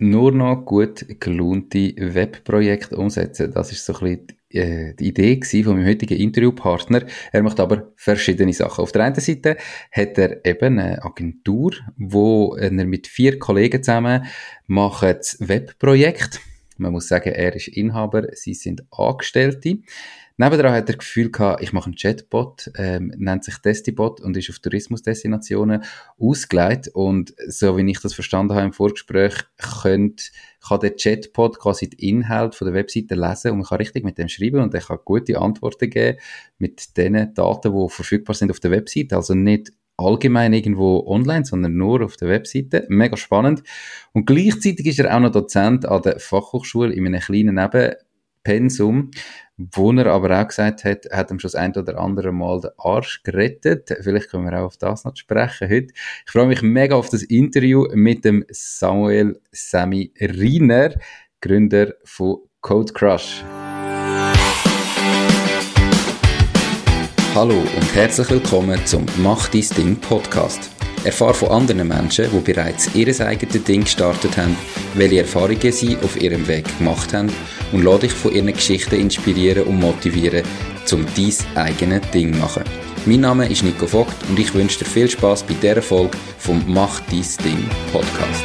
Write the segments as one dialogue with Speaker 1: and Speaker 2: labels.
Speaker 1: nur noch gut gelohnte Webprojekte umsetzen. Das ist so ein bisschen äh, die Idee von meinem heutigen Interviewpartner. Er macht aber verschiedene Sachen. Auf der einen Seite hat er eben eine Agentur, wo er mit vier Kollegen zusammen macht das Webprojekt. Man muss sagen, er ist Inhaber, sie sind Angestellte. Nebenan hat er das Gefühl gehabt, ich mache einen Chatbot, ähm, nennt sich Destibot und ist auf Tourismusdestinationen ausgelegt. Und so wie ich das verstanden habe im Vorgespräch, könnt, kann der Chatbot quasi den Inhalt von der Webseite lesen und man kann richtig mit dem schreiben und er kann gute Antworten geben mit den Daten, die verfügbar sind auf der Webseite. Also nicht allgemein irgendwo online, sondern nur auf der Webseite. Mega spannend. Und gleichzeitig ist er auch noch Dozent an der Fachhochschule in einem kleinen Nebenpensum, wo er aber auch gesagt hat, hat ihm schon das ein oder andere Mal den Arsch gerettet. Vielleicht können wir auch auf das noch sprechen heute. Ich freue mich mega auf das Interview mit dem Samuel Sami Riener, Gründer von Code Crush. Hallo und herzlich willkommen zum Mach dein Ding Podcast. Erfahre von anderen Menschen, die bereits ihr eigenes Ding gestartet haben, welche Erfahrungen sie auf ihrem Weg gemacht haben und lade dich von ihren Geschichten inspirieren und motivieren, zum dein eigenes Ding zu machen. Mein Name ist Nico Vogt und ich wünsche dir viel Spaß bei dieser Folge vom Mach dein Ding Podcast.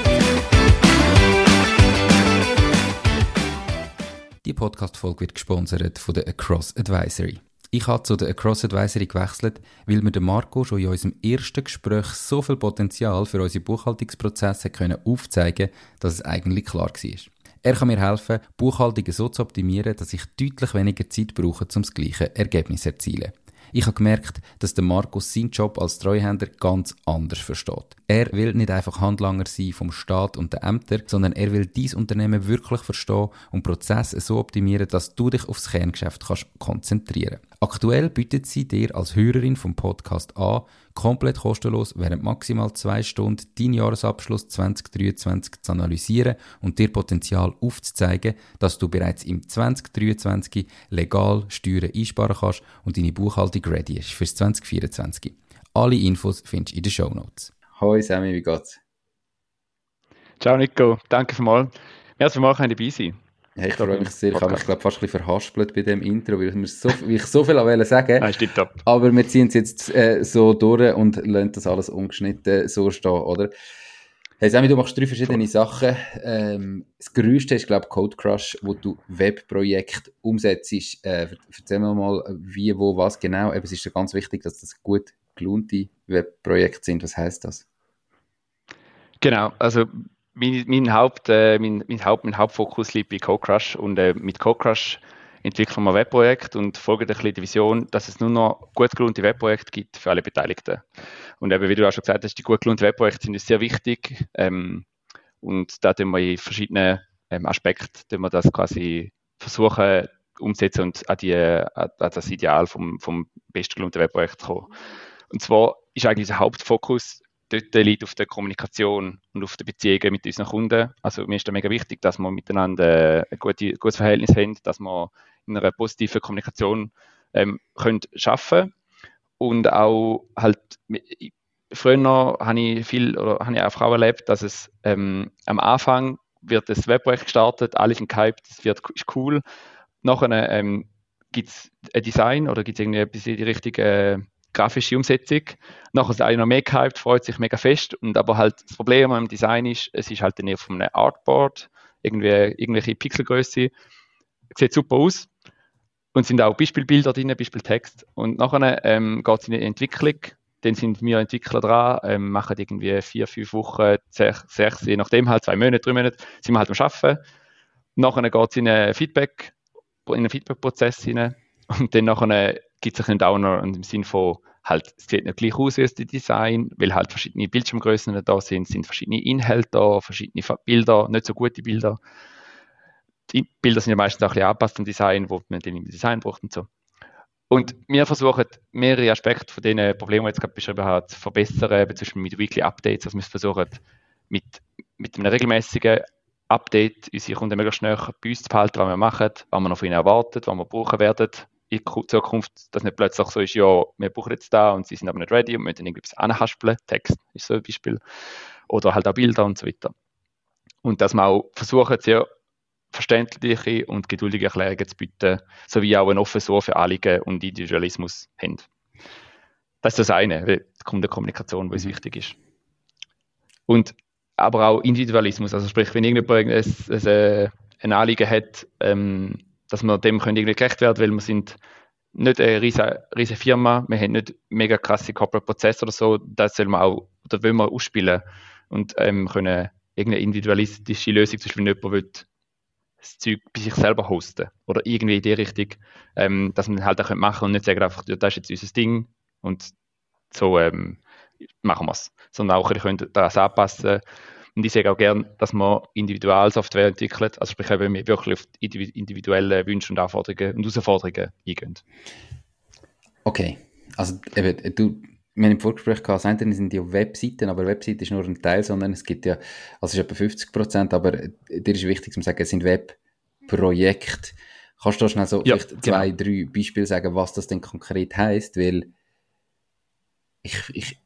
Speaker 1: Die Podcast-Folge wird gesponsert von der Across Advisory. Ich habe zu der Across Advisory gewechselt, weil mir der Marco schon in unserem ersten Gespräch so viel Potenzial für unsere Buchhaltungsprozesse können aufzeigen dass es eigentlich klar war. Er kann mir helfen, Buchhaltungen so zu optimieren, dass ich deutlich weniger Zeit brauche, um das gleiche Ergebnis zu erzielen. Ich habe gemerkt, dass der Markus seinen Job als Treuhänder ganz anders versteht. Er will nicht einfach Handlanger sein vom Staat und den Ämtern, sondern er will dies Unternehmen wirklich verstehen und Prozesse so optimieren, dass du dich aufs Kerngeschäft kannst konzentrieren. Aktuell bietet sie dir als Hörerin vom Podcast an, komplett kostenlos während maximal zwei Stunden deinen Jahresabschluss 2023 zu analysieren und dir Potenzial aufzuzeigen, dass du bereits im 2023 legal Steuern einsparen kannst und deine Buchhaltung ready ist fürs 2024. Alle Infos findest du in den Show Notes.
Speaker 2: Hoi Sammy, wie geht's?
Speaker 3: Ciao Nico, danke vielmals. Merci vielmals, dass dabei sein
Speaker 1: Hey, ich freue mich sehr. Ich habe mich glaub, fast ein bisschen verhaspelt bei dem Intro, weil ich, so, weil ich so viel wollte sagen
Speaker 3: stimmt ab.
Speaker 1: Aber wir ziehen es jetzt äh, so durch und lassen das alles ungeschnitten so stehen, oder? Hey Sammy, du machst drei verschiedene Sachen. Ähm, das größte ist, glaube ich, Code Crush, wo du Webprojekte umsetzt. Äh, erzähl mir mal, wie, wo, was genau. Eben, es ist ja ganz wichtig, dass das gut gelohnte Webprojekte sind. Was heißt das?
Speaker 3: Genau, also mein, mein, Haupt, äh, mein, mein, Haupt, mein Hauptfokus liegt bei CodeCrush und äh, mit CodeCrush entwickeln wir ein Webprojekt und folgen die Vision, dass es nur noch gut gelohnte Webprojekte gibt für alle Beteiligten. Und eben, wie du auch schon gesagt hast, die gut gelohnten Webprojekte sind uns sehr wichtig ähm, und da tun wir in verschiedenen ähm, Aspekten wir das quasi versuchen umzusetzen und an, die, an das Ideal vom, vom bestgelohnten Webprojekt zu kommen. Und zwar ist eigentlich der Hauptfokus dort liegt auf der Kommunikation und auf der Beziehung mit unseren Kunden. Also mir ist da mega wichtig, dass wir miteinander ein gutes, Verhältnis haben, dass wir in einer positiven Kommunikation ähm, können schaffen und auch halt früher habe ich viel oder habe ich auch erlebt, dass es ähm, am Anfang wird das Webprojekt gestartet, alles in gehypt, es wird ist cool. Nachher ähm, gibt es ein Design oder gibt es irgendwie etwas in die richtige grafische Umsetzung. Nachher ist einer noch mehr gehypt, freut sich mega fest. Und aber halt das Problem am Design ist, es ist halt dann eher von einem Artboard, irgendwie, irgendwelche Pixelgröße. Sieht super aus. Und sind auch Beispielbilder drin, Beispieltext. Und nachher ähm, geht es in die Entwicklung. Dann sind wir Entwickler dran, ähm, machen irgendwie vier, fünf Wochen, sechs, sechs, je nachdem halt zwei Monate, drei Monate, sind wir halt am Arbeiten. Nachher geht es in einen Feedback, in einen Feedback-Prozess hinein. Und dann nachher gibt es einen Downer im Sinne von, halt, es sieht nicht gleich aus wie das Design, weil halt verschiedene Bildschirmgrößen da sind, sind verschiedene Inhalte da, verschiedene Bilder, nicht so gute Bilder. Die Bilder sind ja meistens auch ein bisschen angepasst am Design, wo man dann im Design braucht und so. Und wir versuchen, mehrere Aspekte von den Problemen, die ich jetzt gerade beschrieben habe, zu verbessern, zum Beispiel mit Weekly Updates. Also wir versuchen, mit, mit einem regelmäßigen Update unsere Kunden möglichst schnell bei uns zu behalten, was wir machen, was wir noch von ihnen erwarten, was wir brauchen werden, in Zukunft, dass nicht plötzlich so ist, ja, wir brauchen jetzt da und sie sind aber nicht ready und müssen irgendetwas anhaspeln. Text ist so ein Beispiel. Oder halt auch Bilder und so weiter. und dass wir auch versuchen, sehr verständliche und geduldige Erklärungen zu bieten, sowie auch ein offenes Ohr für Anliegen und Individualismus haben. Das ist das eine, die Kundenkommunikation, uns mhm. wichtig ist. Und aber auch Individualismus, also sprich, wenn irgendjemand ein, ein, ein Anliegen hat, ähm, dass wir dem irgendwie gerecht werden, weil wir sind nicht eine riesige, riesige Firma, wir haben nicht mega krasse Corporate Prozesse oder so, das soll man auch, oder wollen wir ausspielen und ähm, können irgendeine individualistische Lösung, zum Beispiel wenn jemand will, das Zeug bei sich selber hosten oder irgendwie in die Richtung, ähm, dass man halt auch machen und nicht sagen einfach, das ist jetzt unser Ding und so ähm, machen wir es, sondern auch, ihr könnt das anpassen und ich sage auch gerne, dass man Individualsoftware entwickelt, also sprich, wenn wir wirklich auf individuelle Wünsche und Anforderungen und Herausforderungen eingehen.
Speaker 1: Okay, also eben, du, wir haben im Vorgespräch gehabt, das eine sind ja Webseiten, aber Webseite ist nur ein Teil, sondern es gibt ja, also es ist etwa 50 Prozent, aber dir ist wichtig zu sagen, es sind Webprojekte. Kannst du da schnell so ja, vielleicht zwei, genau. drei Beispiele sagen, was das denn konkret heißt? Weil ich, ich,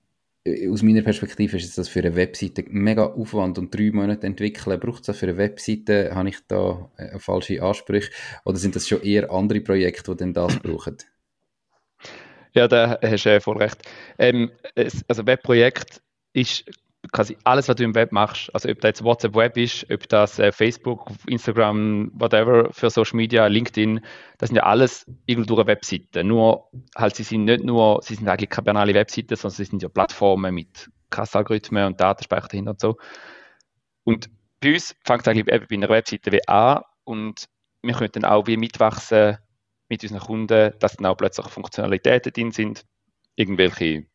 Speaker 1: aus meiner Perspektive ist das für eine Webseite mega Aufwand und drei Monate entwickeln. Braucht es das für eine Webseite? Habe ich da äh, falsche Ansprüche? Oder sind das schon eher andere Projekte, die denn das brauchen?
Speaker 3: Ja, da hast du voll recht. Ähm, also Webprojekt ist quasi alles, was du im Web machst, also ob das jetzt WhatsApp Web ist, ob das äh, Facebook, Instagram, whatever für Social Media, LinkedIn, das sind ja alles irgendwo durch eine Webseite. Nur halt, sie sind nicht nur, sie sind eigentlich keine banale Webseiten, sondern sie sind ja Plattformen mit Kassalgorithmen und Datenspeicher dahinter und so. Und bei uns fängt es eigentlich eben bei einer Webseite wie an und wir können dann auch wie mitwachsen mit unseren Kunden, dass dann auch plötzlich Funktionalitäten drin sind, irgendwelche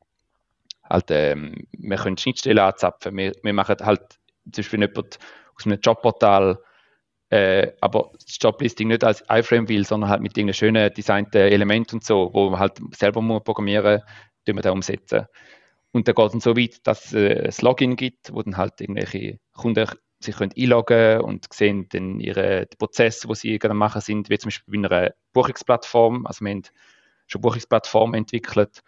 Speaker 3: halt, ähm, wir können Schnittstellen anzapfen. Wir, wir machen halt zum Beispiel jemand aus einem Jobportal, äh, aber das Joblisting nicht als iFrame will, sondern halt mit irgendeinem schönen designten Element und so, wo man halt selber muss programmieren muss, wir da umsetzen. Und dann geht es so weit, dass es äh, ein Login gibt, wo dann halt irgendwelche Kunden sich können einloggen und sehen dann ihre Prozesse, die sie gerade machen sind, wie zum Beispiel bei einer Buchungsplattform. Also wir haben schon Buchungsplattformen entwickelt.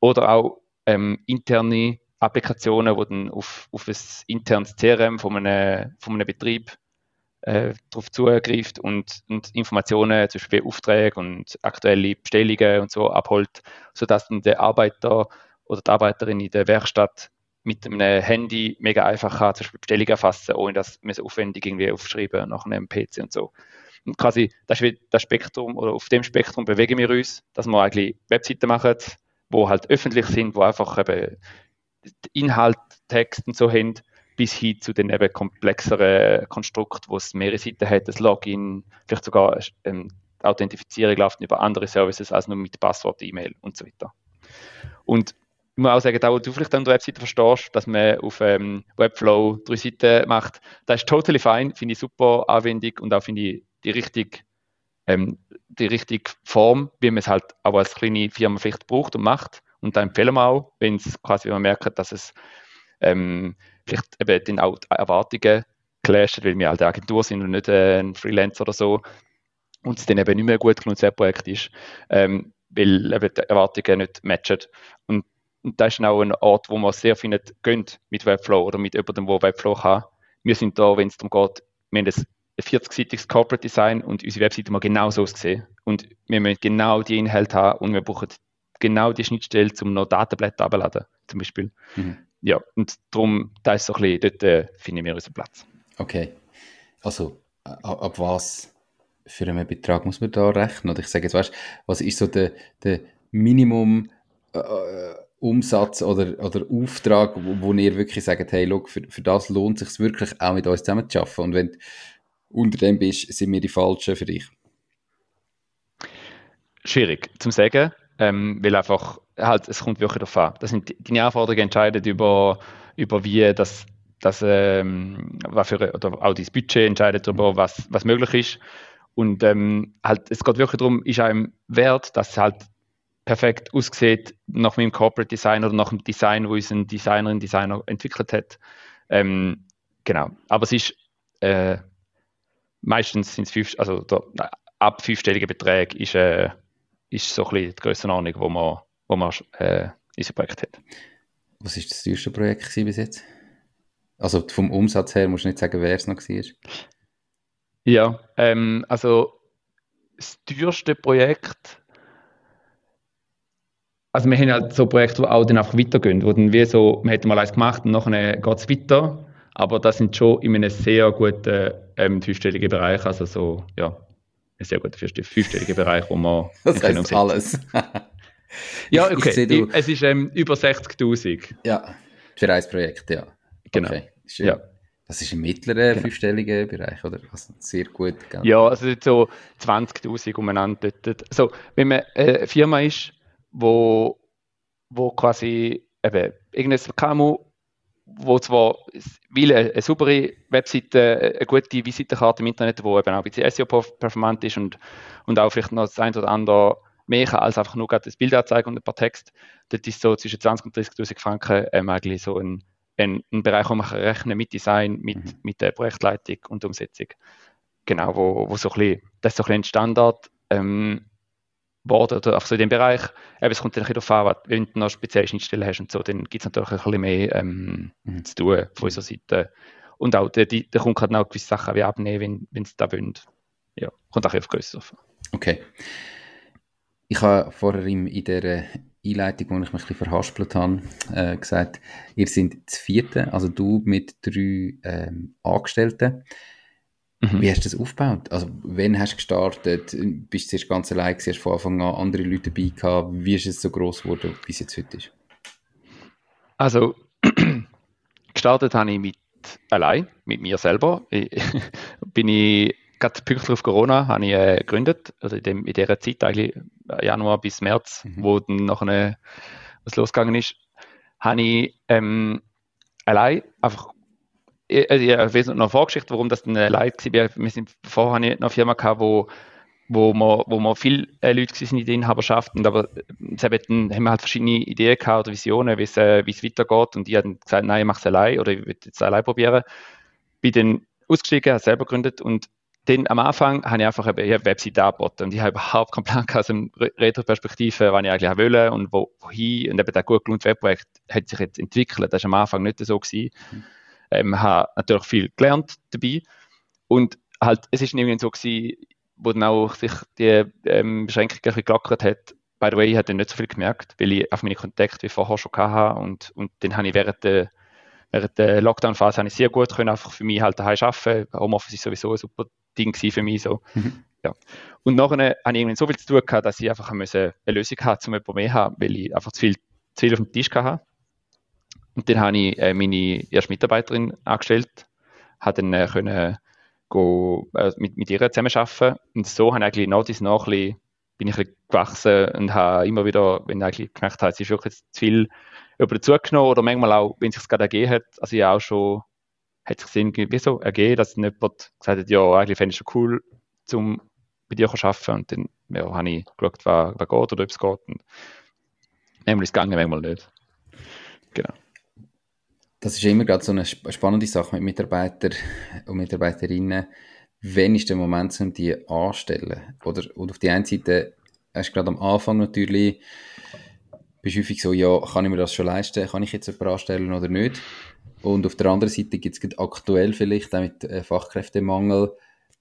Speaker 3: Oder auch ähm, interne Applikationen, die dann auf, auf ein internes CRM von einem, von einem Betrieb äh, darauf zugreift und, und Informationen, zum Beispiel Aufträge und aktuelle Bestellungen und so abholt, sodass dann der Arbeiter oder die Arbeiterin in der Werkstatt mit einem Handy mega einfach kann, zum Beispiel Bestellungen erfassen, ohne dass man es aufwendig irgendwie aufschreiben nach einem PC und so. Und quasi das, das Spektrum, oder auf dem Spektrum bewegen wir uns, dass wir eigentlich Webseiten machen, wo halt öffentlich sind, wo einfach eben Inhalt, Text und so haben, bis hin zu den eben komplexeren Konstrukt, wo es mehrere Seiten hat, das Login, vielleicht sogar ähm, Authentifizierung läuft über andere Services als nur mit Passwort, E-Mail und so weiter. Und ich muss auch sagen, da wo du vielleicht an der Webseite verstehst, dass man auf ähm, Webflow drei Seiten macht, das ist totally fine, finde ich super Anwendung und auch finde ich die richtig ähm, die richtige Form, wie man es halt auch als kleine Firma vielleicht braucht und macht. Und da empfehlen wir auch, wenn es quasi, wenn man merkt, dass es ähm, vielleicht eben den auch Erwartungen clasht, weil wir halt eine Agentur sind und nicht äh, ein Freelancer oder so und es dann eben nicht mehr gut genug ein Projekt ist, ähm, weil eben die Erwartungen nicht matchen. Und, und das ist auch ein Ort, wo man sehr findet, gönnt mit Webflow oder mit jemandem, der Webflow kann. Wir sind da, wenn es darum geht, wir haben das 40-seitiges Corporate Design und unsere Webseite muss genau so aussehen. Und wir müssen genau die Inhalte haben und wir brauchen genau die Schnittstelle, um noch Datenblätter abzuladen, zum Beispiel. Mhm. Ja, und darum, da ist so ein bisschen, dort äh, finden wir unseren Platz.
Speaker 1: Okay. Also, ab was für einen Betrag muss man da rechnen? Oder ich sage jetzt, weißt was ist so der, der Minimum äh, äh Umsatz oder, oder Auftrag, wo, wo ihr wirklich sagt, hey, look, für, für das lohnt es sich wirklich auch mit uns zusammen zu arbeiten. Und wenn unter dem bist, sind wir die Falschen für dich?
Speaker 3: Schwierig zum sagen, ähm, weil einfach, halt, es kommt wirklich darauf an. Das sind, deine Anforderungen entscheiden über, über wie das, das ähm, was für, oder auch das Budget entscheidet darüber, was, was möglich ist. Und ähm, halt, es geht wirklich darum, ist einem wert, dass es halt perfekt aussieht nach meinem Corporate Design oder nach dem Design, wo unser Designerin Designer entwickelt hat. Ähm, genau. Aber es ist äh, meistens sind es fünf, also der, ab fünfstelligen Beträgen ist, äh, ist so ein bisschen die Grössenordnung, wo man, wo man äh, unser Projekt hat.
Speaker 1: Was ist das teuerste Projekt bis jetzt? Also vom Umsatz her musst du nicht sagen, wer es noch war.
Speaker 3: Ja, ähm, also das teuerste Projekt, also wir haben halt so Projekte, die auch dann einfach weitergehen, wo dann wie so, man hat mal eins gemacht und nachher geht es weiter, aber das sind schon in einem sehr guten ähm, fünfstelligen Bereich, also so, ja, ein sehr guter fünfstelliger Bereich, wo man
Speaker 1: das heißt alles.
Speaker 3: ja, okay, ich, ich es ist ähm, über 60'000.
Speaker 1: Ja, für ein Projekt, ja.
Speaker 3: Genau. Okay. Ja.
Speaker 1: Das ist im mittleren genau. fünfstelligen Bereich, oder? Also sehr gut.
Speaker 3: Gell? Ja, also so 20.000 umeinander. Also, wenn man eine Firma ist, wo, wo quasi eben irgendein KMU, wo zwar will eine, eine saubere Webseite, eine gute Visitenkarte im Internet, wo eben auch ein bisschen SEO-performant ist und, und auch vielleicht noch das ein oder andere mehr kann als einfach nur das Bild anzeigen und ein paar Text. Das ist so zwischen 20.000 und 30.000 Franken ähm, eigentlich so ein ein, ein Bereich, wo man rechnen mit Design, mit, mhm. mit der Projektleitung und Umsetzung. Genau, wo, wo so ein bisschen, das ist so ein, bisschen ein Standard ähm, worden, oder auch so in dem Bereich. Eben, es kommt dann ein bisschen darauf an, wenn du noch spezielle Schnittstellen hast und so, dann gibt es natürlich ein bisschen mehr ähm, mhm. zu tun von unserer Seite. Und auch der, der Kunde kann auch gewisse Sachen wie abnehmen, wenn, wenn sie da wollen. Ja, kommt auch auf Größe drauf.
Speaker 1: Okay. Ich habe vorher in, in der Einleitung, wo ich mich ein bisschen verhaspelt habe, äh, gesagt, ihr seid das vierte, also du mit drei ähm, Angestellten. Mhm. Wie hast du das aufgebaut? Also, wann hast du gestartet? Bist du zuerst ganz allein gewesen, hast von Anfang an andere Leute dabei gehabt? Wie ist es so groß geworden, wie es jetzt heute ist?
Speaker 3: Also, gestartet habe ich mit allein, mit mir selber. Ich, bin ich gerade pünktlich auf Corona habe ich äh, gegründet, also in, dem, in dieser Zeit eigentlich äh, Januar bis März, mhm. wo dann nachher was losgegangen ist, habe ich ähm, allein einfach ich, ich, ich weiß noch eine Vorgeschichte, warum das dann allein war. Wir sind vorher noch eine Firma gehabt, wo wo wir, wo wir viele äh, Leute waren in der Inhaberschaft aber äh, dann haben wir halt verschiedene Ideen gehabt oder Visionen, wie es, äh, weitergeht und die haben gesagt, nein, ich mache es allein oder ich will es allein probieren. Bin dann ausgestiegen, habe selber gegründet und dann am Anfang habe ich einfach eine Webseite angeboten und ich habe überhaupt keinen Plan aus der Retro-Perspektive, was ich eigentlich wollte und wo, wohin. Und eben der gut gelohnte Webprojekt hat sich jetzt entwickelt. Das war am Anfang nicht so. Gewesen. Mhm. Ähm, habe natürlich viel gelernt dabei und halt, es ist irgendwie so gewesen, wo dann auch sich die ähm, Beschränkung ein bisschen gelockert hat. By the way, ich habe nicht so viel gemerkt, weil ich auf meine Kontakte wie vorher schon hatte und, und dann habe ich während der während der Lockdown-Phase habe ich sehr gut können, einfach für mich halt daheim arbeiten. Homeoffice ist sowieso ein super Ding für mich. So. Mhm. Ja. Und nachher habe ich irgendwie so viel zu tun gehabt, dass ich einfach eine Lösung hatte, um jemanden mehr zu haben, weil ich einfach zu viel, zu viel auf dem Tisch hatte. Und dann habe ich äh, meine erste Mitarbeiterin angestellt, habe dann äh, können go, äh, mit, mit ihr zusammenarbeiten. Und so habe ich eigentlich nach dies nach bin ich ein gewachsen und habe immer wieder, wenn ich eigentlich gemerkt habe, es ist wirklich zu viel über dazugenommen oder manchmal auch, wenn es sich gerade ergeben hat, also ich auch schon hat sich irgendwie so ergeben, dass jemand gesagt hat, ja, eigentlich fände ich schon cool, zum bei dir zu arbeiten. Und dann ja, habe ich geschaut, was, was geht oder ob es geht. Und manchmal ist es gegangen, manchmal nicht. Genau.
Speaker 1: Das ist immer gerade so eine spannende Sache mit Mitarbeitern und Mitarbeiterinnen. Wann ist der Moment, um die anzustellen? Oder, und auf die einen Seite hast du gerade am Anfang natürlich bist häufig so, ja, kann ich mir das schon leisten? Kann ich jetzt jemanden anstellen oder nicht? Und auf der anderen Seite gibt es aktuell vielleicht auch mit äh, Fachkräftemangel,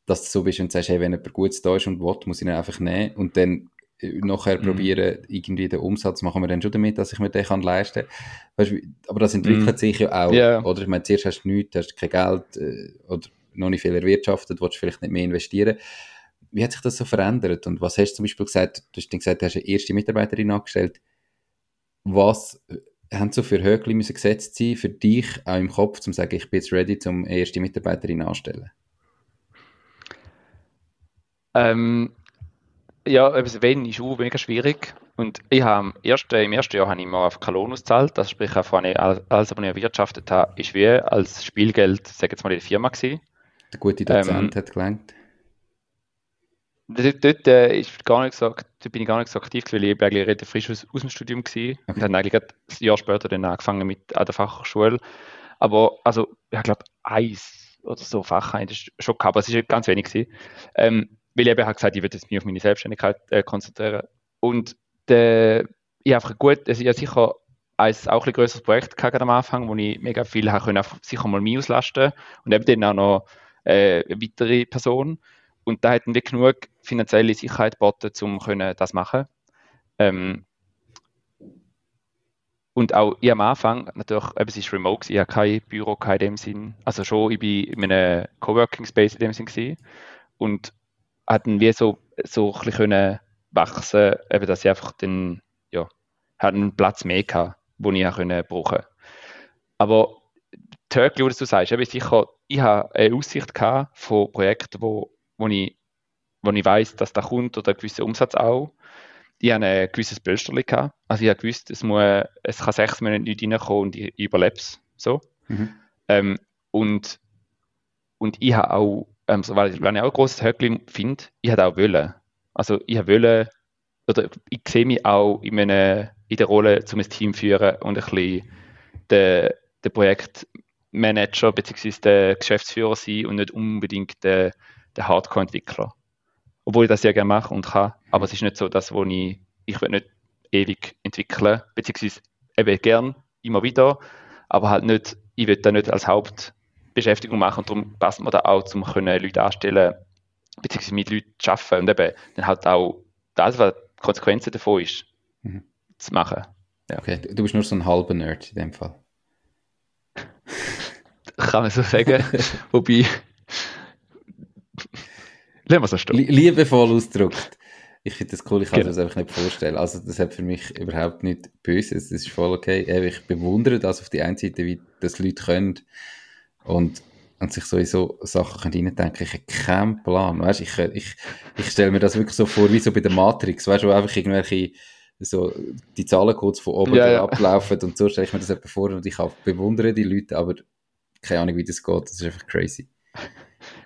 Speaker 1: dass du so bist und sagst, hey, wenn jemand Gutes da ist und will, muss ich ihn einfach nehmen und dann nachher mhm. probieren, irgendwie den Umsatz machen wir dann schon damit, dass ich mir den kann leisten kann. aber das entwickelt mhm. sich ja auch. Yeah. Oder ich meine, zuerst hast du nichts, hast kein Geld äh, oder noch nicht viel erwirtschaftet, willst vielleicht nicht mehr investieren. Wie hat sich das so verändert? Und was hast du zum Beispiel gesagt? Du hast gesagt, du hast eine erste Mitarbeiterin angestellt. Was haben so für Höckli müssen gesetzt sein, für dich auch im Kopf, um zu sagen, ich bin jetzt ready, um erste Mitarbeiterin anzustellen?
Speaker 3: Ähm, ja, also wenn ist auch mega schwierig. Und ich habe im ersten, im ersten Jahr habe ich immer auf Kalon ausgezahlt, das sprich, auch ich alles, was ich erwirtschaftet habe, ist wie als Spielgeld, sage jetzt mal, in der Firma gewesen.
Speaker 1: Der gute Dozent ähm, hat gelangt.
Speaker 3: Dort, dort äh, ist gar nicht so, dort bin ich gar nicht so aktiv, weil ich eigentlich relativ frisch aus, aus dem Studium war okay. und dann eigentlich ein Jahr später dann angefangen mit an der Fachhochschule. Aber also, ich glaube, eins oder so Fach habe ich schon gehabt, aber es ist ganz wenig gewesen. Ähm, weil ich eben halt gesagt, ich würde mich auf meine Selbstständigkeit äh, konzentrieren. Und der, ich habe gut, also ich habe sicher ein auch ein größeres Projekt am Anfang, wo ich mega viel habe können, sicher mal mich auslasten und eben dann auch noch äh, eine weitere Person. Und da hätten wir genug finanzielle Sicherheit geboten, um das machen ähm, und auch ich am Anfang, natürlich, es ist remote, ich habe kein Büro in dem Sinn. Also schon, ich bin in einem Coworking Space in dem Sinn gewesen. Und hatten wir so, so ein bisschen können wachsen, eben, dass ich einfach den, ja, einen Platz mehr hatte, den ich auch können brauchen Aber Turkey, was du sagst, eben sicher, ich habe eine Aussicht gehabt von Projekten, wo, wo ich, wo ich weiß, dass da kommt oder ein gewisser Umsatz auch ich hatte ein gewisses Bölsterli gehabt. Also ich habe gewusst, es, muss, es kann sechs Monate nicht reinkommen und ich überlebe es. So. Mhm. Ähm, und, und ich habe auch, ähm, so, weil, weil ich auch ein grosses Höckli finde, ich habe auch wollen. Also ich habe oder ich sehe mich auch in, meine, in der Rolle, um ein Team führen und ein bisschen der, der Projektmanager bzw. der Geschäftsführer sein und nicht unbedingt der, der Hardcore-Entwickler obwohl ich das sehr gerne mache und kann. Aber es ist nicht so, dass wo ich, ich will nicht ewig entwickeln, beziehungsweise eben gern, immer wieder, aber halt nicht, ich will das nicht als Hauptbeschäftigung machen und darum passt mir da auch, um Leute anstellen, beziehungsweise mit Leuten zu arbeiten und eben dann halt auch das, was die Konsequenzen davon ist, mhm. zu machen.
Speaker 1: Ja. Okay, du bist nur so ein halber Nerd in dem Fall.
Speaker 3: Kann man so sagen. Wobei,
Speaker 1: Lassen wir so stehen. Liebevoll ausgedrückt. Ich finde das cool, ich kann genau. mir das einfach nicht vorstellen. Also, das hat für mich überhaupt nicht Böses. Das ist voll okay. Ich bewundere das auf die einen Seite, wie das Leute können und, und sich so in so Sachen reindenken. Ich habe keinen Plan. Weißt, ich, ich, ich stelle mir das wirklich so vor, wie so bei der Matrix. Weißt du, wo einfach irgendwelche so die Zahlen kurz von oben ja, ja. ablaufen und so stelle ich mir das etwa vor und ich bewundere die Leute, aber keine Ahnung, wie das geht. Das ist einfach crazy.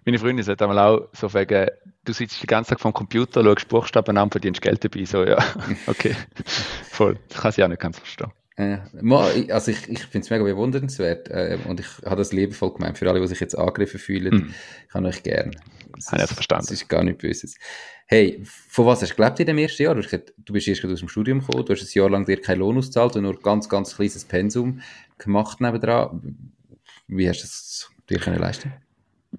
Speaker 3: Meine Freundin sagt einmal auch so wegen, du sitzt den ganzen Tag vom Computer, schaust Buchstaben an, verdienst Geld dabei. So, ja, okay. Voll. Das kann sie auch nicht ganz verstehen.
Speaker 1: Äh, also ich, ich finde es mega bewundernswert äh, und ich habe das liebevoll gemeint. Für alle, die sich jetzt angegriffen fühlen, mm. ich habe euch gern.
Speaker 3: Das, habe ich verstanden.
Speaker 1: Das ist gar nicht Böses. Hey, von was hast du gelebt in dem ersten Jahr? Du, du bist erst aus dem Studium gekommen, du hast ein Jahr lang dir keinen Lohn ausgezahlt und nur ganz, ganz kleines Pensum gemacht nebendran. Wie hast du das dir können leisten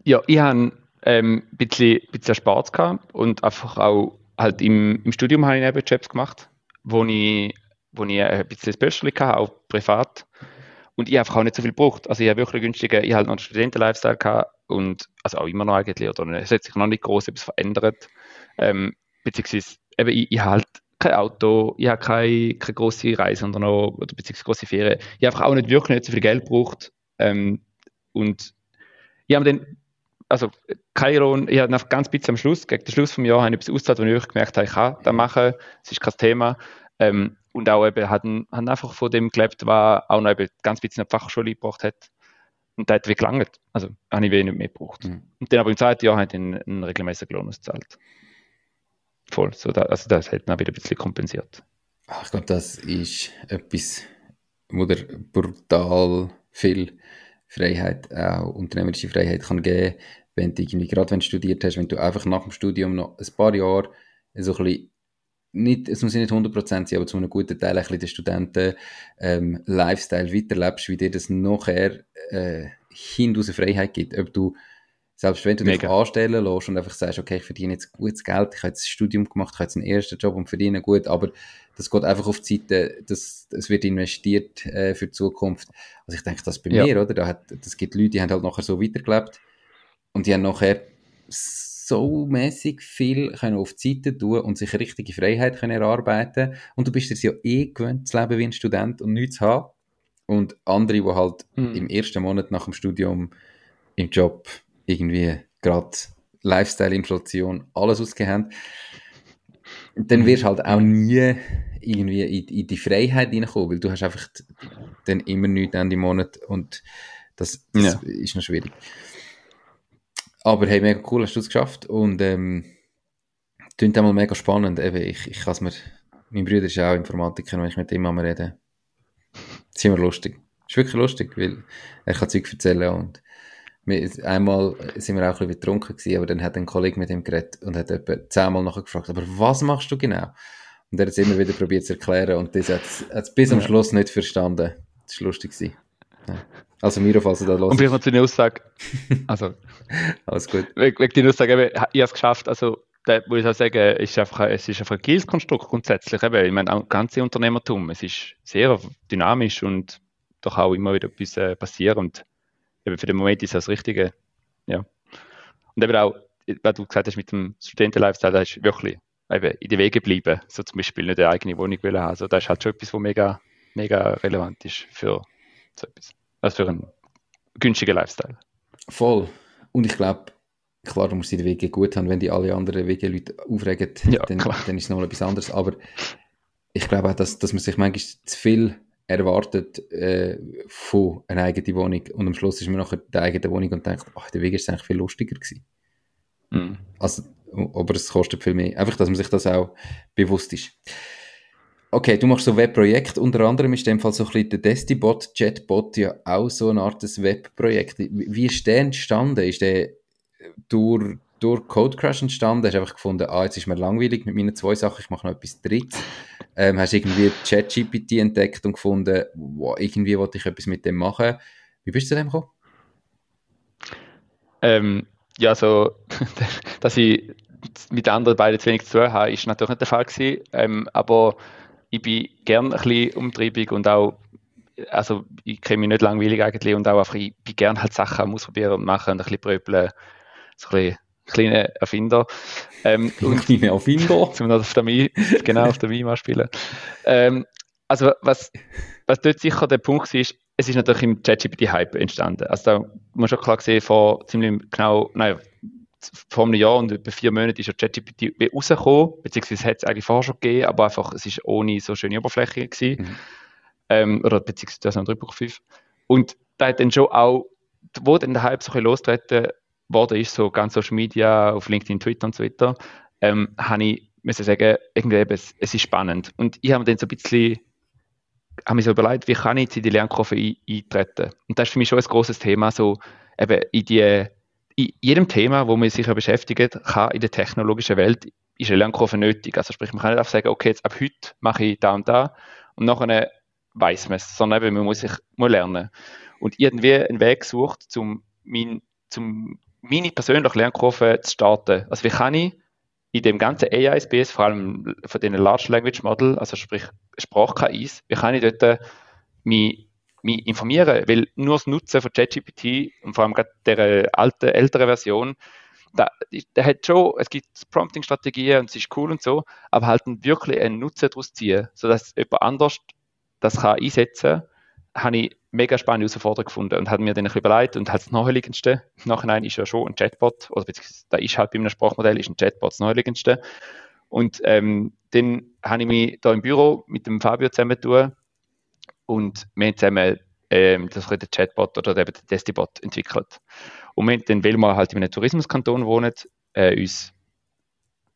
Speaker 3: ja, ich habe ähm, ein bisschen, bisschen Spaß gehabt und einfach auch halt im, im Studium habe ich Nebenjobs gemacht, wo ich, wo ich ein bisschen das Böschli hatte, auch privat. Und ich einfach auch nicht so viel gebraucht. Also ich habe wirklich günstige, ich habe noch einen Studenten-Lifestyle gehabt und, also auch immer noch eigentlich, oder es hat sich noch nicht groß etwas verändert. Ähm, beziehungsweise, eben, ich, ich habe halt kein Auto, ich habe keine, keine große Reise unternommen, oder beziehungsweise große Ferien. Ich habe einfach auch nicht wirklich nicht so viel Geld gebraucht. Ähm, und ich habe dann also Kairon, ich habe noch ganz bisschen am Schluss, gegen den Schluss vom Jahr, habe ich etwas ausgezahlt, wo ich gemerkt habe, ich kann das machen, es ist kein Thema. Ähm, und auch eben, haben, haben einfach von dem gelebt, was auch noch eben ganz bisschen in die Fachschule gebracht hat. Und da hat wie gelangt. Also habe ich wenig mehr gebraucht. Mhm. Und dann aber im zweiten Jahr ich einen, einen regelmäßigen Lohn ausgezahlt. Voll. So da, also das hat dann wieder ein bisschen kompensiert.
Speaker 1: Ach, ich glaube, das ist etwas, wo der brutal viel Freiheit, auch unternehmerische Freiheit kann geben, wenn du irgendwie, gerade wenn du studiert hast, wenn du einfach nach dem Studium noch ein paar Jahre so ein bisschen nicht, es muss nicht 100% sein, aber zu einem guten Teil ein bisschen den Studenten ähm, Lifestyle weiterlebst, wie dir das nachher äh, hinaus Freiheit gibt. Ob du, selbst wenn du Mega. dich anstellen lässt und einfach sagst, okay, ich verdiene jetzt gutes Geld, ich habe jetzt ein Studium gemacht, ich habe jetzt einen ersten Job und verdiene gut, aber das geht einfach auf die Seite, das, das wird investiert äh, für die Zukunft. Also ich denke, das bei ja. mir, oder? Da hat, das gibt Leute, die haben halt nachher so weitergelebt und die haben nachher so mäßig viel können auf die Seite tun und sich richtige Freiheit können erarbeiten und du bist es ja eh gewöhnt zu leben wie ein Student und nichts zu haben und andere, die halt mhm. im ersten Monat nach dem Studium im Job irgendwie gerade Lifestyle-Inflation alles haben, dann wirst du halt auch nie irgendwie in, in die Freiheit reinkommen, weil du hast einfach dann immer nichts Ende Monat und das, das ja. ist noch schwierig. Aber hey, mega cool, hast du es geschafft und ähm, klingt einmal mega spannend. Eben, ich, ich kann mir, mein Bruder ist auch Informatiker, wenn ich mit ihm mal rede. Das ist immer lustig. Das ist wirklich lustig, weil er kann Zeug erzählen und wir, einmal sind wir auch ein bisschen betrunken gewesen, aber dann hat ein Kollege mit ihm geredet und hat etwa zehnmal nachher gefragt, aber was machst du genau? Und er hat es immer wieder probiert zu erklären und das hat es bis am Schluss nicht verstanden. Das war lustig. Ja. Also mir falls du da los.
Speaker 3: Und vielleicht noch zu der Aussage, also
Speaker 1: alles gut.
Speaker 3: Wegen der Aussage, eben, ich habe es geschafft, also da muss ich auch sagen, ist einfach, es ist ein fragiles Konstrukt grundsätzlich. Eben, ich meine, auch ganze Unternehmertum, es ist sehr dynamisch und doch auch immer wieder etwas äh, passiert und eben für den Moment ist das das Richtige. Ja. Und eben auch, was du gesagt hast mit dem Studenten-Lifestyle, da ist wirklich eben in den Wege bleiben, so zum Beispiel nicht eine eigene Wohnung wollen haben. Also das ist halt schon etwas, was mega, mega relevant ist für so etwas. Also für einen günstigen Lifestyle.
Speaker 1: Voll. Und ich glaube, klar, du musst die Wege gut haben, wenn die alle anderen Wege-Leute aufregen, ja, dann, dann, ist es noch etwas anderes. Aber ich glaube auch, dass, dass man sich manchmal zu viel erwartet äh, von einer eigenen Wohnung und am Schluss ist man nachher der eigenen Wohnung und denkt, ach, der Weg ist eigentlich viel lustiger gewesen. Mhm. Also, aber es kostet viel mehr. Einfach, dass man sich das auch bewusst ist. Okay, du machst so Webprojekte, unter anderem ist in dem Fall so ein bisschen der Destibot, Chatbot ja auch so eine Art Webprojekt. Wie ist der entstanden? Ist der durch, durch Code Crash entstanden? Hast du einfach gefunden, ah, jetzt ist mir langweilig mit meinen zwei Sachen, ich mache noch etwas drittes. Ähm, hast du irgendwie ChatGPT entdeckt und gefunden, wow, irgendwie wollte ich etwas mit dem machen. Wie bist du zu dem gekommen?
Speaker 3: Ähm, ja, so, dass ich mit den anderen beiden zu wenig zu tun habe, ist natürlich nicht der Fall gewesen. Ähm, aber ich bin gerne ein bisschen umtriebig und auch, also ich kenne mich nicht langweilig eigentlich und auch einfach, ich bin gerne halt Sachen ausprobieren und machen und ein bisschen pröbeln so ein kleiner Erfinder.
Speaker 1: Ähm, und kleiner Erfinder?
Speaker 3: Zum auf der Mi, genau, auf der Mima spielen. Ähm, also was, was dort sicher der Punkt ist, es ist natürlich im ChatGPT-Hype entstanden. Also da muss schon klar sehen, vor ziemlich genau, nein, vor einem Jahr und etwa vier Monaten ist ja ChatGPT rausgekommen, beziehungsweise hat es eigentlich vorher schon gegeben, aber einfach, es ist ohne so schöne Oberfläche gewesen. Mhm. Ähm, oder beziehungsweise 3.5. Und da hat dann schon auch, wo dann der Hype so ein bisschen lostreten worden ist, so ganz Social Media, auf LinkedIn, Twitter und so weiter, ähm, habe ich müssen sagen, irgendwie eben, es, es ist spannend. Und ich habe mir dann so ein bisschen habe mich so überlegt, wie kann ich jetzt in die Lernkurve ein, eintreten? Und das ist für mich schon ein großes Thema, so eben in, die, in jedem Thema, wo man sich beschäftigt, kann in der technologischen Welt ist eine Lernkurve nötig. Also sprich, man kann nicht einfach sagen, okay, jetzt ab heute mache ich da und da und nachher weiß man es, sondern eben, man muss sich muss lernen. Und irgendwie einen Weg gesucht, um mein, zum meine persönliche Lernkurve zu starten. Also wie kann ich in dem ganzen AI-Space, vor allem von den Large Language Model, also sprich Sprach-KIs, wie kann ich dort mich, mich informieren? Weil nur das Nutzen von ChatGPT und vor allem gerade der alten, älteren Version, da, der hat schon, es gibt Prompting-Strategien und es ist cool und so, aber halt wirklich einen Nutzen daraus ziehen, sodass jemand anders das kann einsetzen kann, habe ich mega spannende Herausforderung gefunden und habe mir dann ein bisschen überlegt und halt das Naheliegendste, im Nachhinein ist ja schon ein Chatbot, oder beziehungsweise da ist halt bei einem Sprachmodell ist ein Chatbot das Naheliegendste. Und ähm, dann habe ich mich da im Büro mit dem Fabio zusammen tun und wir haben zusammen ähm, das den Chatbot oder eben den Destibot entwickelt. Und wir, dann, weil wir halt in einem Tourismuskanton wohnen, äh, uns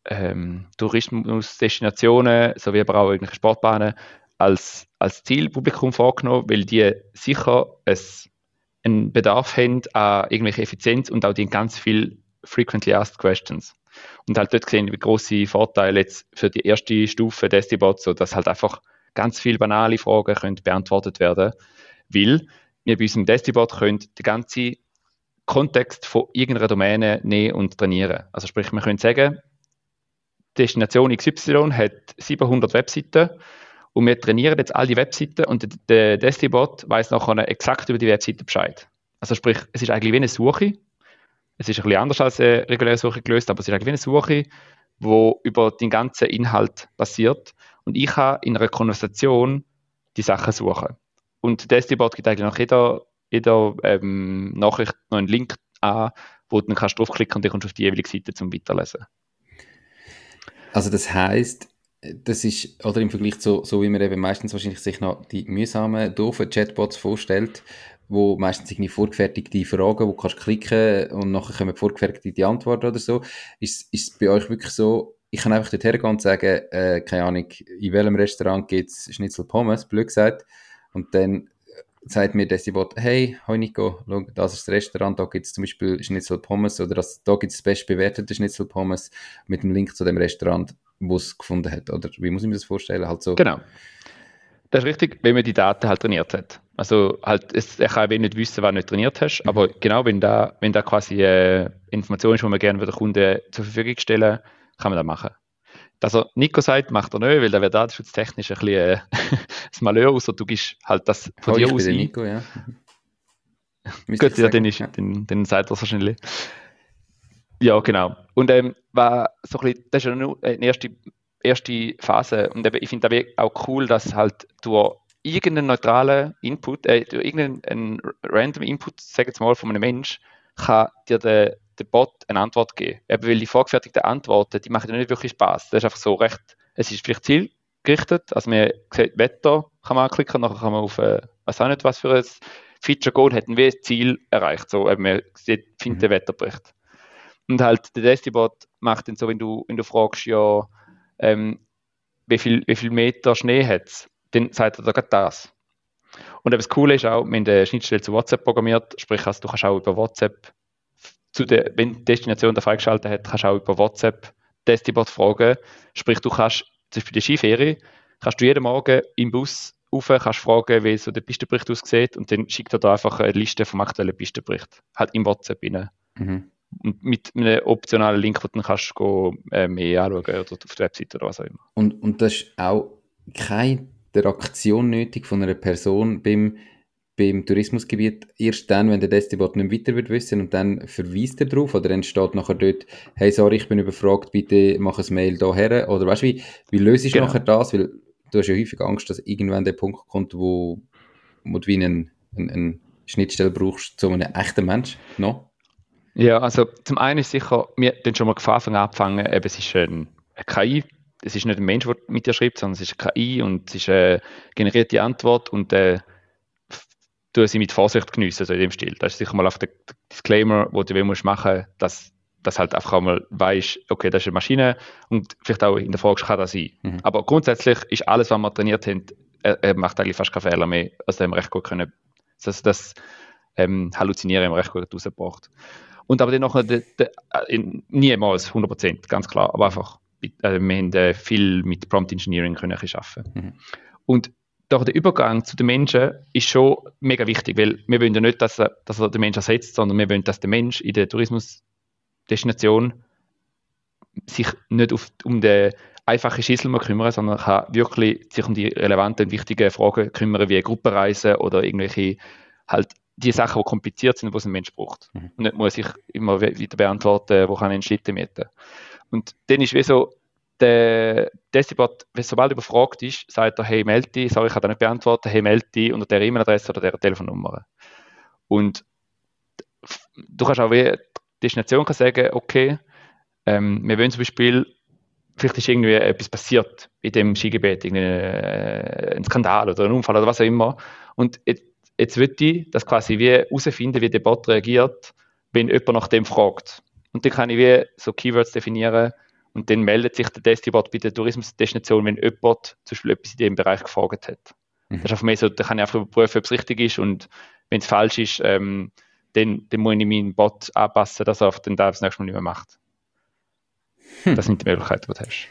Speaker 3: ähm, Tourismusdestinationen sowie aber auch irgendwelche Sportbahnen als, als Zielpublikum vorgenommen, weil die sicher es, einen Bedarf haben an irgendwelche Effizienz und auch die ganz viel frequently asked questions. Und halt dort gesehen, wie große Vorteile jetzt für die erste Stufe Destibots, so dass halt einfach ganz viele banale Fragen können beantwortet werden, weil wir bei unserem Destibot können den ganzen Kontext von irgendeiner Domäne nehmen und trainieren. Also sprich, wir können sagen, Destination XY hat 700 Webseiten und wir trainieren jetzt all die Webseiten und der Destibot weiß nachher exakt über die Webseite Bescheid. Also sprich, es ist eigentlich wie eine Suche. Es ist ein bisschen anders als eine reguläre Suche gelöst, aber es ist eigentlich wie eine Suche, wo über den ganzen Inhalt basiert. Und ich kann in einer Konversation die Sachen suchen. Und Destibot gibt eigentlich nach jeder, jeder ähm, Nachricht noch einen Link an, wo du dann kannst draufklicken und dann kommst du auf die jeweilige Seite zum Weiterlesen.
Speaker 1: Also das heißt, das ist, oder im Vergleich zu, so wie man eben meistens wahrscheinlich sich noch die mühsamen, doofen Chatbots vorstellt, wo meistens irgendwie vorgefertigte Fragen, wo du kannst klicken und nachher kommen vorgefertigte Antworten oder so, ist, ist es bei euch wirklich so, ich kann einfach dorthin gehen und sagen, äh, keine Ahnung, in welchem Restaurant gibt es Schnitzel Pommes, blöd gesagt, und dann sagt mir das Bot, hey, hoi Nico, schau, das ist das Restaurant, da gibt es zum Beispiel Schnitzel Pommes oder das, da gibt es das best bewertete Schnitzel Pommes mit dem Link zu dem Restaurant wo es gefunden hat. Oder wie muss ich mir das vorstellen? Halt so.
Speaker 3: Genau. Das ist richtig, wenn man die Daten halt trainiert hat. Also halt, es, er kann nicht wissen, was du nicht trainiert hast, mhm. aber genau, wenn da, wenn da quasi äh, Information ist, die man gerne für den Kunden zur Verfügung stellen, kann man das machen. Dass er Nico sagt, macht er nicht, weil da wäre datenschutztechnisch ein bisschen äh, das Malheur, außer du gibst halt das
Speaker 1: von oh, dir aus. Nico, ja.
Speaker 3: Gut, ja, den, ist, ja. Den, den sagt er wahrscheinlich. Ja, genau. Und ähm, war so ein bisschen, das ist ja nur eine erste erste Phase. Und ich finde auch cool, dass halt durch irgendeinen neutralen Input, äh, durch irgendeinen random Input, sag jetzt mal, von einem Mensch, kann dir der, der Bot eine Antwort geben. Eben, weil die vorgefertigten Antworten, die machen dir nicht wirklich Spaß. Das ist einfach so recht, es ist vielleicht zielgerichtet. Also man sieht Wetter, kann man anklicken, nachher kann man auf, äh, weiß auch nicht was für ein Feature Goal, hat ein Ziel erreicht. So, eben, man sieht, findet mhm. den Wetterbericht. Und halt der Destibot macht dann so, wenn du, wenn du fragst, ja, ähm, wie, viel, wie viel Meter Schnee hat es, dann sagt er da das. Und das Coole ist auch, wir haben eine Schnittstelle zu WhatsApp programmiert, sprich, also du kannst auch über WhatsApp, zu der, wenn die Destination da freigeschaltet hat, kannst du auch über WhatsApp Destibot fragen. Sprich, du kannst, zum Beispiel die Skiferie, kannst du jeden Morgen im Bus rauf, kannst fragen, wie so der Pistenbericht aussieht und dann schickt er da einfach eine Liste vom aktuellen Pistenbericht, halt im WhatsApp rein. Mhm. Und mit einem optionalen Link, wo du dann kannst du äh, mehr anschauen oder auf der Webseite oder was auch immer.
Speaker 1: Und, und das ist auch keine Interaktion nötig von einer Person beim, beim Tourismusgebiet. Erst dann, wenn der Destination nicht weiter wird wissen und dann verweist er darauf oder dann steht nachher dort, hey, sorry, ich bin überfragt, bitte mach ein Mail hierher. Oder weißt du, wie, wie löst genau. nachher das? Weil du hast ja häufig Angst, dass irgendwann der Punkt kommt, wo, wo du wie einen, einen, einen Schnittstelle brauchst zu einem echten Mensch noch.
Speaker 3: Ja, also zum einen ist sicher, wir haben schon mal von Anfang an angefangen, eben, es ist ein, eine KI, es ist nicht ein Mensch, der mit dir schreibt, sondern es ist eine KI und es ist eine generierte Antwort und äh, du sie mit Vorsicht geniessen, so in dem Stil. Das ist sicher mal auf der Disclaimer, wo du musst machen dass das halt einfach mal weißt, okay, das ist eine Maschine und vielleicht auch in der Frage kann das sein. Mhm. Aber grundsätzlich ist alles, was wir trainiert haben, er, er macht eigentlich fast keine Fehler mehr. Also haben wir recht gut können, das, das ähm, Halluzinieren haben wir recht gut rausgebracht. Und aber dann noch de, de, de, niemals 100 Prozent, ganz klar. Aber einfach, äh, wir haben äh, viel mit Prompt Engineering können arbeiten. Mhm. Und doch der Übergang zu den Menschen ist schon mega wichtig, weil wir wollen ja nicht, dass er, dass er den Mensch ersetzt, sondern wir wollen, dass der Mensch in der Tourismusdestination sich nicht auf, um den einfachen Schissel kümmern, sondern kann wirklich sich um die relevanten und wichtigen Fragen kümmern, wie Gruppenreisen oder irgendwelche halt die Sachen, die kompliziert sind, die es ein Mensch braucht. Mhm. Und nicht muss ich immer wieder beantworten, wo kann ich einen Schritt mieten. Und dann ist wie so, der Decibot, sobald er überfragt ist, sagt er, hey, melde dich, sorry, ich kann das nicht beantworten, hey, melde dich unter der E-Mail-Adresse oder der Telefonnummer. Und du kannst auch wie die Destination kann sagen, okay, ähm, wir wollen zum Beispiel, vielleicht ist irgendwie etwas passiert in dem Skigebiet, äh, ein Skandal oder ein Unfall oder was auch immer. Und jetzt Jetzt will ich das quasi wie herausfinden, wie der Bot reagiert, wenn jemand nach dem fragt. Und dann kann ich wie so Keywords definieren und dann meldet sich der Destibot bei der Tourismusdestination, wenn jemand zum Beispiel etwas in dem Bereich gefragt hat. Mhm. Das ist einfach mehr so, da kann ich einfach überprüfen, ob es richtig ist und wenn es falsch ist, ähm, dann, dann muss ich meinen Bot anpassen, dass er dann das nächste Mal nicht mehr macht. Hm. Das sind die Möglichkeiten, die du hast.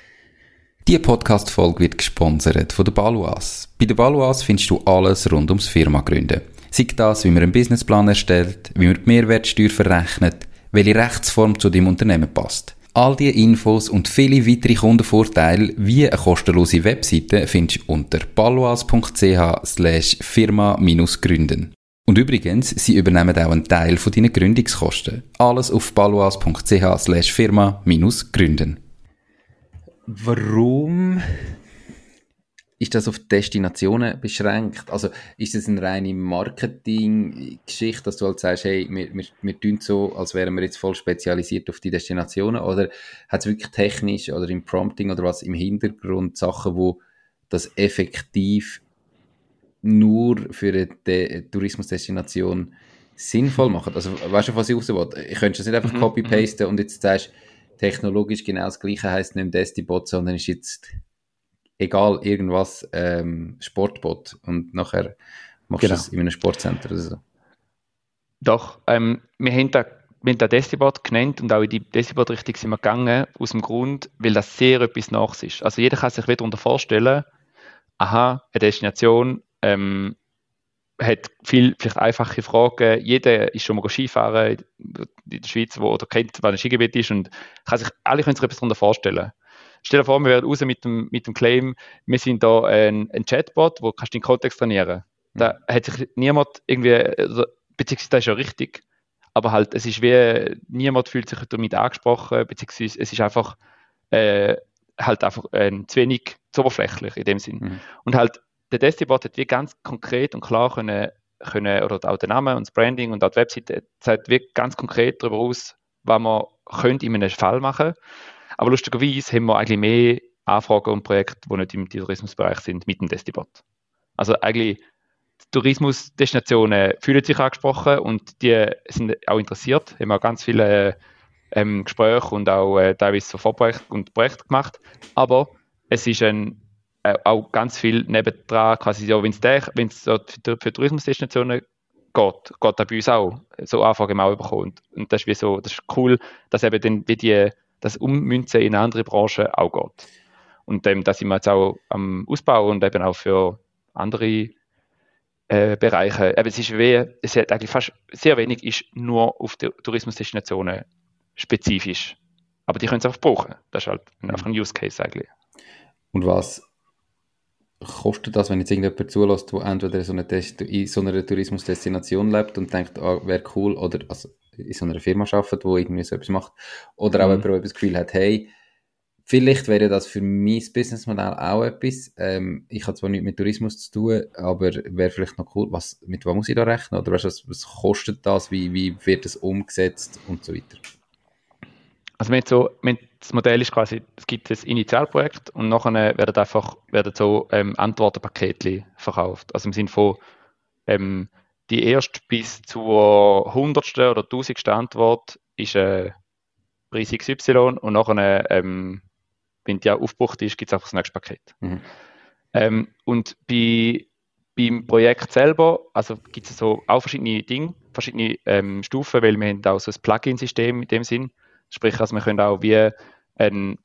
Speaker 1: Die Podcast-Folge wird gesponsert von der Baluas. Bei der Baluas findest du alles rund ums Firma gründen. Sei das, wie man einen Businessplan erstellt, wie man die Mehrwertsteuer verrechnet, welche Rechtsform zu deinem Unternehmen passt. All diese Infos und viele weitere Kundenvorteile wie eine kostenlose Webseite findest du unter baluas.ch slash firma-gründen. Und übrigens, sie übernehmen auch einen Teil von deinen Gründungskosten. Alles auf baluas.ch slash firma-gründen. Warum ist das auf Destinationen beschränkt? Also ist das eine reine Marketing-Geschichte, dass du halt sagst, hey, wir, wir, wir tun so, als wären wir jetzt voll spezialisiert auf die Destinationen oder hat es wirklich technisch oder im Prompting oder was im Hintergrund Sachen, wo das effektiv nur für eine De Tourismusdestination sinnvoll machen? Also weißt du, was ich raus will? Ich könnte das nicht einfach mhm, copy-pasten und jetzt sagst du, technologisch genau das gleiche heißt nicht Destibot, sondern ist jetzt egal, irgendwas ähm, Sportbot und nachher machst genau. du es in einem Sportcenter oder so.
Speaker 3: Doch, ähm, wir haben da wir haben Destibot genannt und auch in die Destibot-Richtung sind wir gegangen, aus dem Grund, weil das sehr etwas nach ist. Also jeder kann sich wieder darunter vorstellen, aha, eine Destination ähm, hat viel, vielleicht einfache Fragen. Jeder ist schon mal Skifahren in der Schweiz, wo, oder kennt, was ein Skigebiet ist und kann sich, alle können sich etwas darunter vorstellen. Stell dir vor, wir werden raus mit dem, mit dem Claim, wir sind da ein, ein Chatbot, wo kannst du den Kontext trainieren. Da mhm. hat sich niemand irgendwie, also, beziehungsweise das ist ja richtig, aber halt, es ist wie, niemand fühlt sich damit angesprochen, beziehungsweise es ist einfach, äh, halt einfach äh, zu wenig zu oberflächlich in dem Sinn. Mhm. Und halt, der Destibot hat wie ganz konkret und klar können, können oder auch der Name und das Branding und auch die Webseite zeigt wie ganz konkret darüber aus, was man könnte in einem Fall machen Aber lustigerweise haben wir eigentlich mehr Anfragen und Projekte, die nicht im Tourismusbereich sind, mit dem Destibot. Also eigentlich Tourismusdestinationen fühlen sich angesprochen und die sind auch interessiert. Wir haben auch ganz viele ähm, Gespräche und auch äh, teilweise so Vorprojekte und Projekte gemacht. Aber es ist ein, äh, auch ganz viel nebendran, quasi so, wenn es so für, für Tourismusdestinationen geht, geht da bei uns auch so Anfragen auch bekommen. Und, und das ist wie so, das ist cool, dass eben dann wie die, das Ummünzen in andere Branchen auch geht. Und ähm, da sind wir jetzt auch am Ausbau und eben auch für andere äh, Bereiche. Aber es ist wie, es hat eigentlich fast sehr wenig ist nur auf Tourismusdestinationen spezifisch. Aber die können es einfach brauchen. Das ist halt einfach ein Use Case eigentlich.
Speaker 1: Und was kostet das, wenn jetzt irgendjemand zulässt, der entweder so eine in so einer Tourismusdestination lebt und denkt, ah, wäre cool, oder also in so einer Firma arbeitet, wo irgendwie so etwas macht, oder mhm. auch jemand, der das Gefühl hat, hey, Vielleicht wäre das für mein Businessmodell auch etwas. Ähm, ich habe zwar nichts mit Tourismus zu tun, aber wäre vielleicht noch cool, was, mit was muss ich da rechnen? Oder weißt, was, was kostet das? Wie, wie wird das umgesetzt und so weiter?
Speaker 3: Also wir so, wir das Modell ist quasi, es gibt ein Initialprojekt und nachher werden einfach werden so ähm, Antwortenpakete verkauft. Also im Sinne von ähm, die erste bis zur hundertste oder tausendste Antwort ist äh, Preis XY und nachher ähm, wenn die auch aufgebucht ist, gibt es einfach das nächste Paket. Mhm. Ähm, und bei, beim Projekt selber, also gibt es so auch verschiedene Dinge, verschiedene ähm, Stufen, weil wir haben auch so ein Plugin-System in dem Sinn. Sprich, also wir können auch wie ein,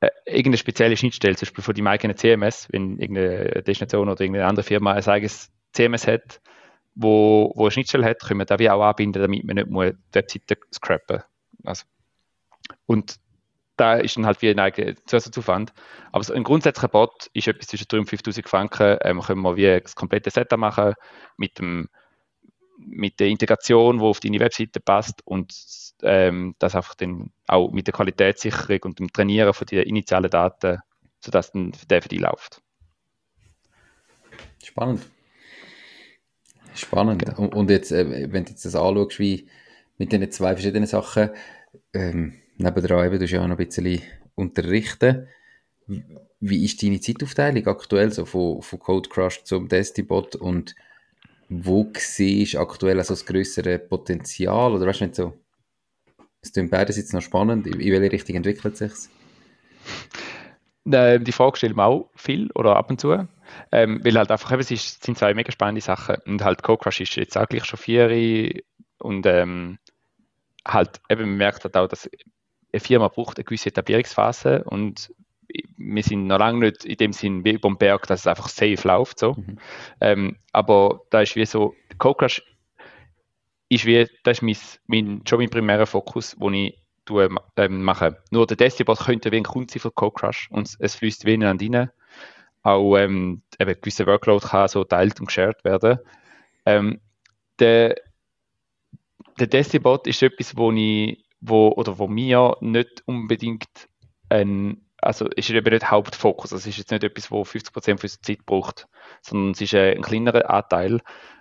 Speaker 3: äh, irgendeine spezielle Schnittstelle, zum Beispiel von deinem eigenen CMS, wenn irgendeine Destination oder irgendeine andere Firma ein eigenes CMS hat, wo, wo eine Schnittstelle hat, können wir da wie auch anbinden, damit man nicht die Webseite scrappen also, Und da ist dann halt wie ein eigener Zusatzaufwand. Aber so ein grundsätzlicher Bot ist etwas zwischen 3.000 und 5.000 Franken. Ähm, können wir wie das komplette Setup machen mit, dem, mit der Integration, die auf deine Webseite passt und ähm, das einfach dann auch mit der Qualitätssicherung und dem Trainieren von den initialen Daten, sodass dann der für dich läuft.
Speaker 1: Spannend. Spannend. Genau. Und, und, jetzt, äh, wenn du jetzt das anschaust, wie mit diesen zwei verschiedenen Sachen, ähm, nebendran eben, du ja auch noch ein bisschen unterrichten. Wie ist deine Zeitaufteilung aktuell so von, von Code Crush zum Destibot und wo siehst aktuell also das größere Potenzial oder weißt du nicht so, es klingt beides jetzt noch spannend, in welche Richtung entwickelt sich
Speaker 3: ähm, die Frage stellen wir auch viel oder ab und zu. Ähm, weil halt einfach, eben, es ist, sind zwei mega spannende Sachen. Und halt Code Crush ist jetzt auch gleich schon vier und ähm, halt eben man merkt halt auch, dass eine Firma braucht eine gewisse Etablierungsphase und wir sind noch lange nicht in dem Sinn wie über den Berg, dass es einfach safe läuft. So. Mhm. Ähm, aber da ist wie so, CoCrush ist wie, das ist mein, mein, schon mein primärer Fokus, wo ich tue, ähm, mache. Nur der Destibot könnte wie ein Kunde sein für CoCrush und es, fließt wie rein. Auch ähm, eben gewisse Workload kann so teilt und geshared werden. Ähm, der, der Destibot ist etwas, wo ich wo, oder wo mir nicht unbedingt ein, also ist eben nicht Hauptfokus. Es ist jetzt nicht etwas, wo 50 Prozent unserer Zeit braucht, sondern es ist ein kleinerer Anteil.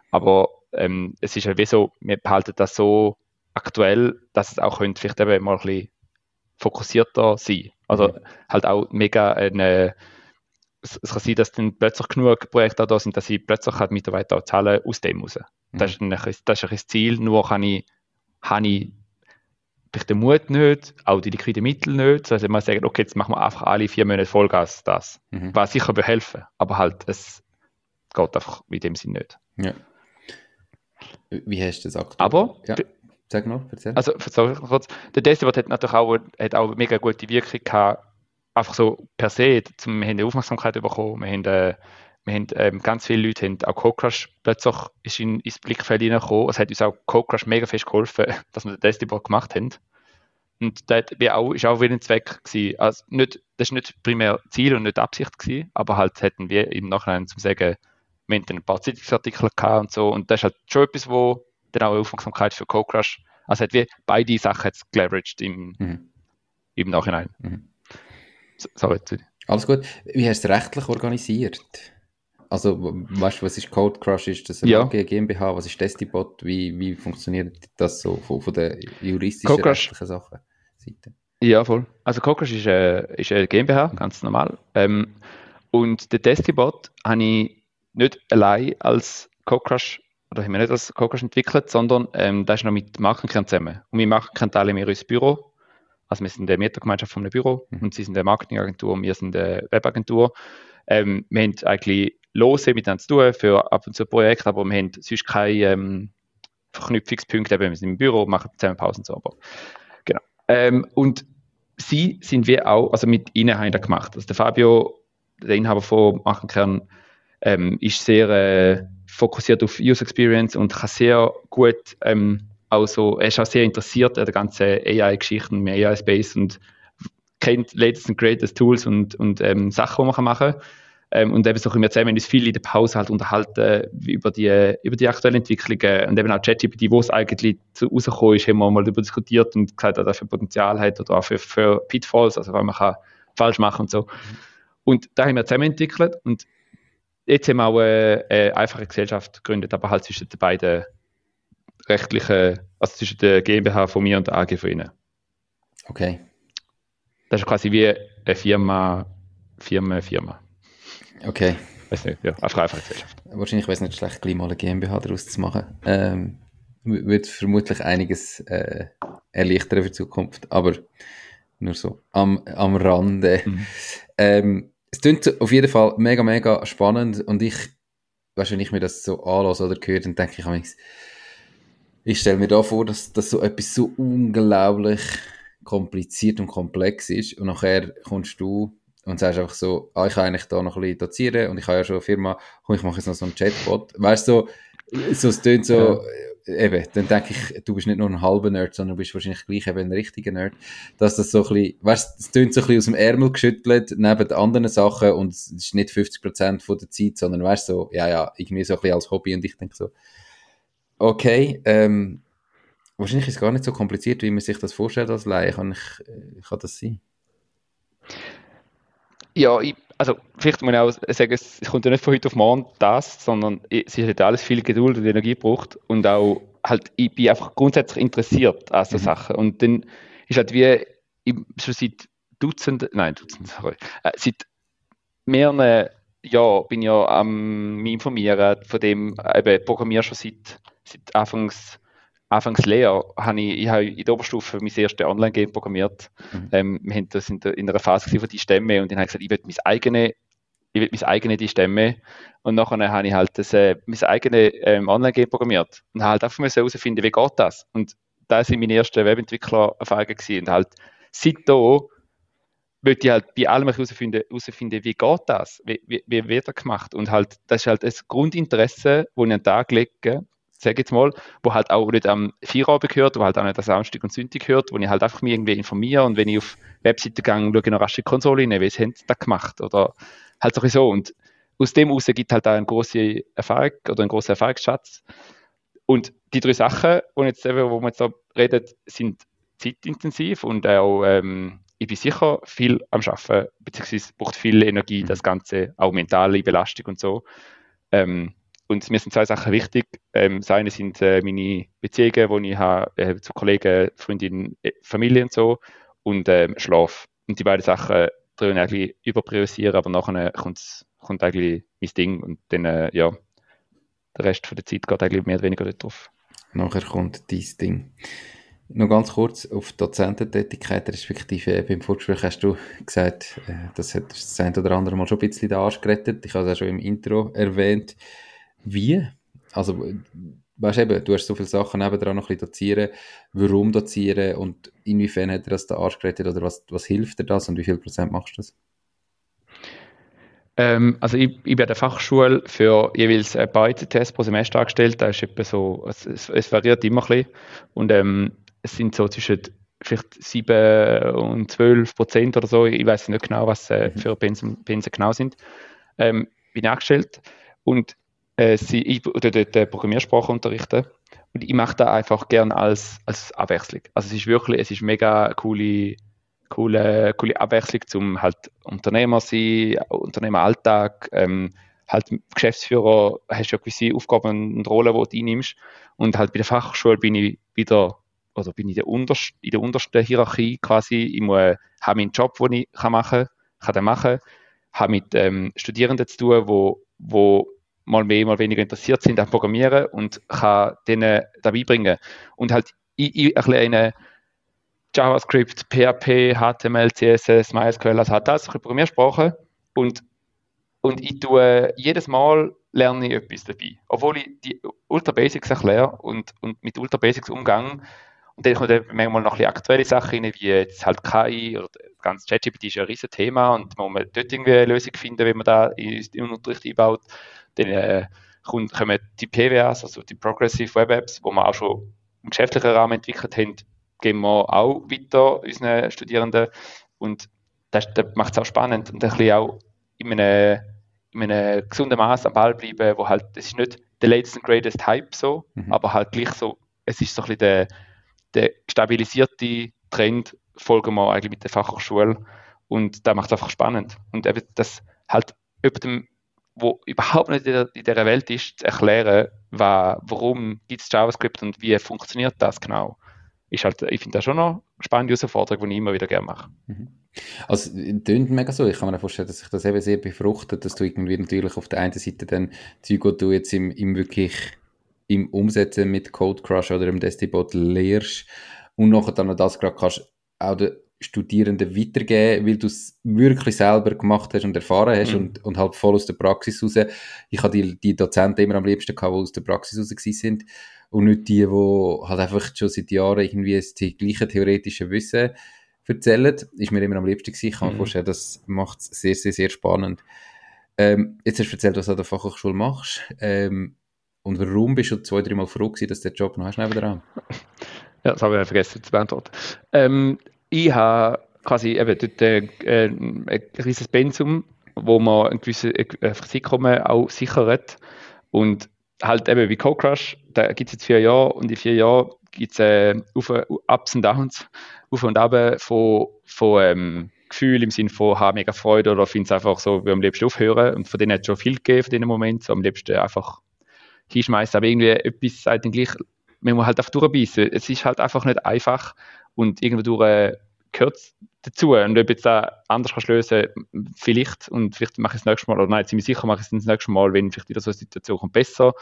Speaker 3: Aber ähm, es ist halt wie so, wir behalten das so aktuell, dass es auch könnte vielleicht eben mal ein bisschen fokussierter sein. Also halt auch mega eine, es, es, kann sein, dass dann plötzlich genug Projekte da sind, dass ich plötzlich halt Mitarbeiter auch zahlen aus dem raus. Mhm. Das, ist ein, das ist ein Ziel, nur kann ich, habe ich vielleicht den Mut nicht, auch die liquiden Mittel nicht. Also man sagt, okay, jetzt machen wir einfach alle vier Monate Vollgas das. Mhm. Was sicher behelfen, aber halt, es geht einfach in dem Sinn nicht.
Speaker 1: Ja. Wie hast du das aktuell?
Speaker 3: Aber,
Speaker 1: ja. Sag noch, erzähl.
Speaker 3: Also, sorry, kurz. Der Desktop hat natürlich auch, hat auch eine mega gute Wirkung gehabt, einfach so per se. Zum, wir haben eine Aufmerksamkeit bekommen, wir haben, äh, wir haben ähm, ganz viele Leute haben auch Code Crush plötzlich ist in, ins Blickfeld hineingekommen. Es hat uns auch Code Crush mega fest geholfen, dass wir den Desktop gemacht haben. Und das war auch, ist auch wieder ein Zweck gewesen. Also nicht, das ist nicht primär Ziel und nicht Absicht gewesen, aber halt hätten wir im Nachhinein zum sagen, wir hatten ein paar Zeitungsartikel gehabt und so. Und das ist halt schon etwas, wo dann auch Aufmerksamkeit für Code Crush. Also hat wir beide Sachen jetzt geleveraged im, mhm. im Nachhinein. Mhm.
Speaker 1: Sorry. Alles gut. Wie hast du es rechtlich organisiert? Also, weißt du, was ist Code Crush? Ist das eine ja. GmbH? Was ist Destibot? Wie, wie funktioniert das so von, von den juristischen rechtlichen Sachen?
Speaker 3: Seite? Ja, voll. Also Crush ist, äh, ist eine GmbH, ganz normal. Ähm, und den Destibot habe ich nicht allein als Code Crush oder haben wir nicht als Cocosh entwickelt, sondern ähm, das ist noch mit Markenkern zusammen. Und wir Markenkern teilen wir unser Büro. Also wir sind eine Mietergemeinschaft von einem Büro mhm. und sie sind eine Marketingagentur und wir sind eine Webagentur. Ähm, wir haben eigentlich lose miteinander zu tun für ab und zu Projekte, aber wir haben sonst keine ähm, Verknüpfungspunkte. wir sind im Büro, machen zusammen Pausen so. Aber, genau. Ähm, und sie sind wir auch, also mit ihnen haben wir gemacht. Also der Fabio, der Inhaber von Markenkern, ähm, ist sehr äh, fokussiert auf User Experience und kann sehr gut ähm, also er ist auch sehr interessiert an der ganzen AI-Geschichten im AI-Space und kennt latest and greatest Tools und, und ähm, Sachen, die man machen kann. Ähm, und eben so können wir zusammen uns viel in der Pause halt unterhalten über die, über die aktuellen Entwicklungen und eben auch ChatGPT, wo es eigentlich rausgekommen ist, haben wir mal darüber diskutiert und gesagt, dass er für Potenzial hat oder auch für, für Pitfalls, also was man kann falsch machen und so. Und da haben wir zusammen entwickelt und jetzt haben wir auch eine, eine einfache Gesellschaft gegründet, aber halt zwischen den beiden rechtlichen, also zwischen der GmbH von mir und der AG von Ihnen.
Speaker 1: Okay.
Speaker 3: Das ist quasi wie eine Firma, Firma, Firma.
Speaker 1: Okay.
Speaker 3: Weiß nicht, ja, einfach einfache Gesellschaft.
Speaker 1: Wahrscheinlich wäre es nicht schlecht, gleich mal eine GmbH daraus zu machen. Ähm, wird vermutlich einiges äh, erleichtern für die Zukunft, aber nur so am, am Rande. Mhm. Ähm, es klingt auf jeden Fall mega, mega spannend und ich, weißt, wenn ich mir das so anlasse oder höre, dann denke ich ich stelle mir da vor, dass das so etwas so unglaublich kompliziert und komplex ist und nachher kommst du und sagst einfach so, ah, ich kann eigentlich da noch ein bisschen dozieren und ich habe ja schon eine Firma, komm, ich mache jetzt noch so einen Chatbot. Weißt du, so, so es tönt so, ja eben, dann denke ich, du bist nicht nur ein halber Nerd, sondern du bist wahrscheinlich gleich eben ein richtiger Nerd, dass das so ein bisschen, weißt, es tönt so ein bisschen aus dem Ärmel geschüttelt, neben den anderen Sachen und es ist nicht 50% von der Zeit, sondern weißt so, ja, ja, irgendwie so ein bisschen als Hobby und ich denke so, okay, ähm, wahrscheinlich ist es gar nicht so kompliziert, wie man sich das vorstellt als Laie, kann ich, äh, kann das sein?
Speaker 3: Ja, ich, also vielleicht muss ich auch sagen, es kommt ja nicht von heute auf morgen das, sondern es hat alles viel Geduld und Energie gebraucht und auch halt, ich bin einfach grundsätzlich interessiert an so mhm. Sachen und dann ist halt wie, ich, schon seit Dutzenden, nein, Dutzenden, sorry, äh, seit mehreren Jahren bin ich ja am informieren von dem, eben programmiere schon seit, seit Anfangs Anfangs Lehre habe ich, ich habe in der Oberstufe mein erstes Online-Game programmiert. Mhm. Ähm, wir haben das in, der, in einer Phase von die Stämme und dann habe ich gesagt, ich will mein eigene ich will mein eigene die Stämme und nachher habe ich halt das, äh, mein eigenes ähm, Online-Game programmiert und habe halt einfach herausfinden, wie geht das? Und da sind meine ersten Webentwickler-Erfahrungen gewesen und halt seitdem wollte ich halt bei allem herausfinden, herausfinden wie geht das? Wie, wie, wie wird das gemacht? Und halt, das ist halt das Grundinteresse, das ich an den Tag lege, sage jetzt mal, wo halt auch nicht am Feierabend gehört, wo halt auch nicht am Samstag und Sonntag gehört, wo ich halt einfach mich irgendwie informiere und wenn ich auf Webseiten gehe, schaue ich noch rasch die Konsole rein, wie sie haben das gemacht oder halt so und aus dem heraus gibt halt auch eine große Erfahrung oder einen großen Erfahrungsschatz und die drei Sachen, die jetzt eben, wo wir jetzt da reden, sind zeitintensiv und auch ähm, ich bin sicher viel am Arbeiten, beziehungsweise braucht viel Energie, das Ganze, auch mentale Belastung und so. Ähm, und mir sind zwei Sachen wichtig. Ähm, das eine sind äh, meine Beziehungen, die ich habe äh, zu Kollegen, Freundinnen, äh, Familie und so. Und ähm, Schlaf. Und die beiden Sachen drehen eigentlich überpriorisieren, aber nachher kommt, kommt eigentlich mein Ding und dann, äh, ja, der Rest von der Zeit geht eigentlich mehr oder weniger dort drauf.
Speaker 1: Nachher kommt dein Ding. Noch ganz kurz auf Dozententätigkeit, respektive äh, beim Vorgespräch hast du gesagt, äh, das hat das ein oder andere Mal schon ein bisschen den Arsch gerettet. Ich habe es auch schon im Intro erwähnt. Wie? Also, weißt eben, du hast so viele Sachen nebenan noch ein bisschen dozieren. Warum dozieren und inwiefern hat er das den Arsch gerettet oder was, was hilft dir das und wie viel Prozent machst du das?
Speaker 3: Ähm, also ich, ich bin an der Fachschule für jeweils paar ICTS pro Semester angestellt. Da ist etwa so, es, es variiert immer ein bisschen. Und ähm, es sind so zwischen vielleicht 7 und 12 Prozent oder so. Ich weiß nicht genau, was äh, mhm. für Pensen, Pensen genau sind. Ähm, bin angestellt und äh, sie, ich oder dort äh, Programmiersprache unterrichten. Und ich mache das einfach gerne als, als Abwechslung. Also es ist wirklich, es ist mega coole coole, coole Abwechslung zum halt Unternehmer sein, Unternehmeralltag, ähm, halt Geschäftsführer hast ja gewisse Aufgaben und Rollen, die du einnimmst und halt bei der Fachschule bin ich wieder oder bin ich der unterst, in der untersten Hierarchie quasi, ich muss, habe meinen Job, den ich kann machen kann, kann machen, habe mit ähm, Studierenden zu tun, wo, wo mal mehr, mal weniger interessiert sind an Programmieren und kann denen dabei bringen und halt ich, ich erkläre JavaScript, PHP, HTML, CSS, MySQL, also hat das, Programmiersprache. Und, und ich tue jedes Mal lerne ich etwas dabei. Obwohl ich die Ultra Basics erkläre und, und mit Ultra Basics umgang und dann kommt manchmal noch ein aktuelle Sachen rein, wie jetzt halt KI oder das ganze ChatGPT ist ja ein riesen Thema und man muss dort irgendwie eine Lösung finden, wenn man da in den Unterricht einbaut. Dann äh, kommen die PWAs, also die Progressive Web Apps, wo wir auch schon im geschäftlichen Rahmen entwickelt haben, geben wir auch weiter unseren Studierenden. Und das, das macht es auch spannend und ein bisschen auch in einem, in einem gesunden Maß am Ball bleiben, wo halt, es ist nicht der latest and greatest Hype so, mhm. aber halt gleich so, es ist so ein bisschen der, der stabilisierte Trend, folgen wir eigentlich mit der Fachhochschule und da macht es einfach spannend. Und eben das halt jemandem, wo überhaupt nicht in, der, in dieser Welt ist, zu erklären, warum gibt es JavaScript und wie funktioniert das genau ist halt, ich finde das schon noch spannende Herausforderung, die ich immer wieder gerne mache. Mhm.
Speaker 1: Also, es klingt mega so. Ich kann mir vorstellen, dass sich das eben sehr befruchtet, dass du irgendwie natürlich auf der einen Seite dann Zeug, die du jetzt im, im wirklich im Umsetzen mit Code Crush oder im Destibot lehrst und nachher dann das gerade kannst auch den Studierenden weitergeben, weil du es wirklich selber gemacht hast und erfahren hast mhm. und, und halt voll aus der Praxis raus. Ich habe die, die Dozenten immer am liebsten gehabt, die aus der Praxis raus sind und nicht die, die halt einfach schon seit Jahren irgendwie das gleiche theoretische Wissen erzählen. Ist mir immer am liebsten gewesen. Ich kann mir mhm. vorstellen, das macht es sehr, sehr, sehr spannend. Ähm, jetzt hast du erzählt, was du an der Fachhochschule machst. Ähm, und warum bist du zwei, dreimal froh gewesen, dass du den Job noch hast nebenan?
Speaker 3: Ja, das habe ich vergessen zu beantworten. Ähm, ich habe quasi eben dort äh, ein riesiges Pensum, wo man ein gewisses äh, Einkommen auch sichert. Und halt eben wie Code Crush, da gibt es jetzt vier Jahre und in vier Jahren gibt es äh, Ups und Downs, auf und ab von, von ähm, Gefühl im Sinne von, habe mega Freude oder finde es einfach so, wie am liebsten aufhören. Und von denen hat es schon viel gegeben, von diesem Moment, so am liebsten einfach hinschmeißen. Aber irgendwie etwas halt gleich, man muss halt einfach durchbeissen. Es ist halt einfach nicht einfach und irgendwo äh, gehört es dazu. Und ob jetzt da anders kannst lösen, vielleicht, und vielleicht mache ich es das nächste Mal, oder nein, ziemlich sicher mache ich es das nächste Mal, wenn vielleicht wieder so eine Situation kommt, besser,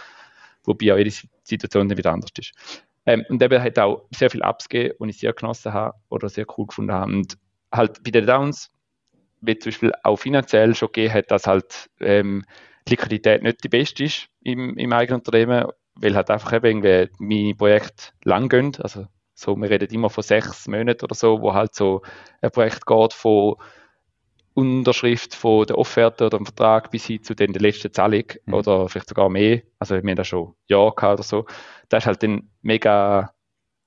Speaker 3: wobei auch jede Situation dann wieder anders ist. Ähm, und eben hat auch sehr viel Ups gegeben, die ich sehr genossen habe oder sehr cool gefunden habe. Und halt bei den Downs, wie zum Beispiel auch finanziell schon gegeben hat, dass halt ähm, die Liquidität nicht die beste ist im, im eigenen Unternehmen, weil halt einfach eben irgendwie meine Projekte lang gehen, also so, wir reden immer von sechs Monaten oder so, wo halt so ein Projekt geht von Unterschrift von der Offerte oder dem Vertrag bis hin zu den der letzten Zahlung mhm. oder vielleicht sogar mehr. Also wir haben da schon Jahr gehabt oder so. Das ist halt dann mega,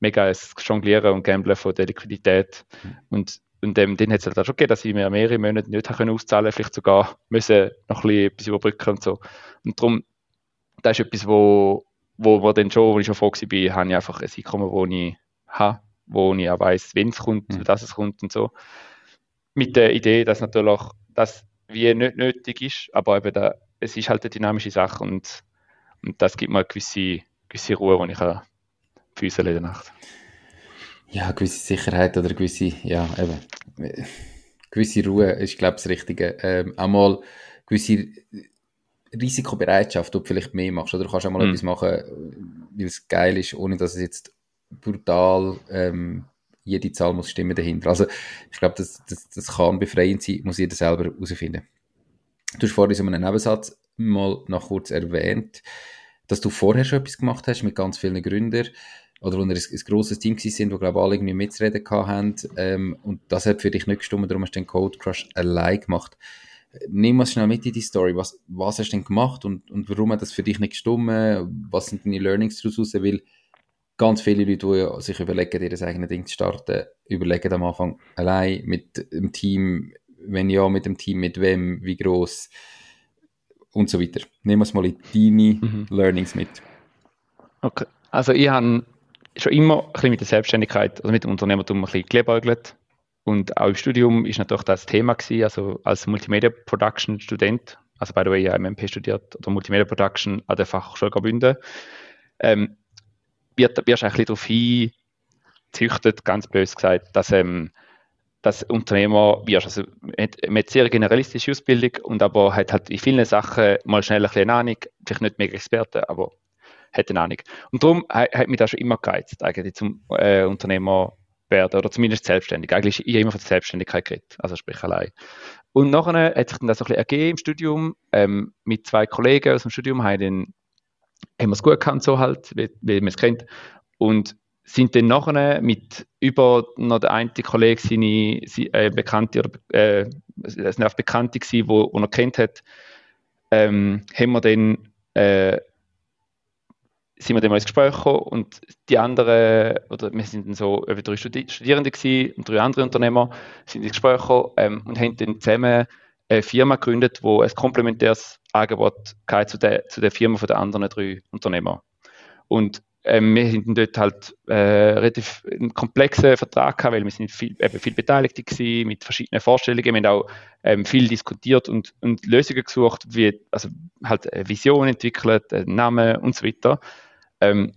Speaker 3: mega ein Jonglieren und Gamblen von der Liquidität. Mhm. Und, und ähm, dann hat es halt auch schon gegeben, dass ich mir mehrere Monate nicht können auszahlen vielleicht sogar müssen noch ein bisschen etwas überbrücken und so. Und darum, das ist etwas, wo, wo, wo dann schon, wo ich schon froh war, habe ich einfach ein Einkommen, wo ich habe, wo ich auch weiss, wenn es kommt, mhm. dass es kommt und so. Mit der Idee, dass natürlich das wie nicht nötig ist, aber eben da, es ist halt eine dynamische Sache und, und das gibt mir eine gewisse, gewisse Ruhe, die ich kann füßeln in der Nacht.
Speaker 1: Ja, gewisse Sicherheit oder gewisse, ja, eben, gewisse Ruhe ist, glaube ich, das Richtige. Ähm, einmal gewisse Risikobereitschaft, ob du vielleicht mehr machst oder du kannst auch mal mm. etwas machen, weil es geil ist, ohne dass es jetzt brutal, ähm, jede Zahl muss stimmen dahinter. Also ich glaube, das, das, das kann befreiend sein, muss jeder selber herausfinden. Du hast vorhin so einen Nebensatz mal noch kurz erwähnt, dass du vorher schon etwas gemacht hast mit ganz vielen Gründern oder wo wir ein, ein grosses Team sind, wo glaube alle irgendwie mitzureden haben ähm, und das hat für dich nicht gestimmt, darum hast du den Code Crush allein gemacht. Nimm uns schnell mit in die Story. Was, was hast du denn gemacht und, und warum hat das für dich nicht gestimmt? Was sind deine Learnings daraus? Weil ganz viele Leute, die sich überlegen, ihr eigenes Ding zu starten, überlegen am Anfang allein mit dem Team, wenn ja, mit dem Team, mit wem, wie groß und so weiter. Nehmen wir es mal in deine mhm. Learnings mit.
Speaker 3: Okay. Also ich habe schon immer ein bisschen mit der Selbstständigkeit, also mit dem Unternehmertum ein bisschen geliebäugelt. Und auch im Studium ist natürlich das Thema gewesen, also als Multimedia Production Student, also by the way, ja MMP studiert oder Multimedia Production an der Fachhochschule Graubünden, ähm, wird, wirst du ein bisschen darauf hingezüchtet, ganz bös gesagt, dass ähm, dass Unternehmer wirst. Also man hat sehr generalistische Ausbildung und aber hat halt in vielen Sachen mal schnell ein bisschen Ahnung, vielleicht nicht mega Experte, aber hat eine Ahnung. Und darum hat mich das schon immer gereizt, eigentlich zum äh, Unternehmer werden oder zumindest selbstständig. Eigentlich ich immer von der Selbstständigkeit geredet, also sprich allein. Und nachher hat sich dann das so ein bisschen ergeben im Studium. Ähm, mit zwei Kollegen aus dem Studium haben, wir es gut gekannt, so halt, wie, wie man es kennt. Und sind dann nachher mit über noch der eine Kollege seine, seine äh, Bekannte oder äh, es sind auch Bekannte gewesen, wo er kennt hat, ähm, haben wir dann äh, sind wir dann mal ins Gespräch gekommen und die anderen, oder wir sind dann so über drei Studi Studierende gewesen und drei andere Unternehmer sind ins Gespräch gekommen ähm, und haben dann zusammen eine Firma gegründet, wo ein komplementäres Angebot zu der, zu der Firma von den anderen drei Unternehmer. Und ähm, wir sind dort halt äh, relativ einen komplexen Vertrag gehabt, weil wir sind viel, eben viel beteiligt gewesen, mit verschiedenen Vorstellungen. Wir haben auch ähm, viel diskutiert und, und Lösungen gesucht, wie, also halt eine Vision entwickelt, einen Namen und so weiter. Ähm,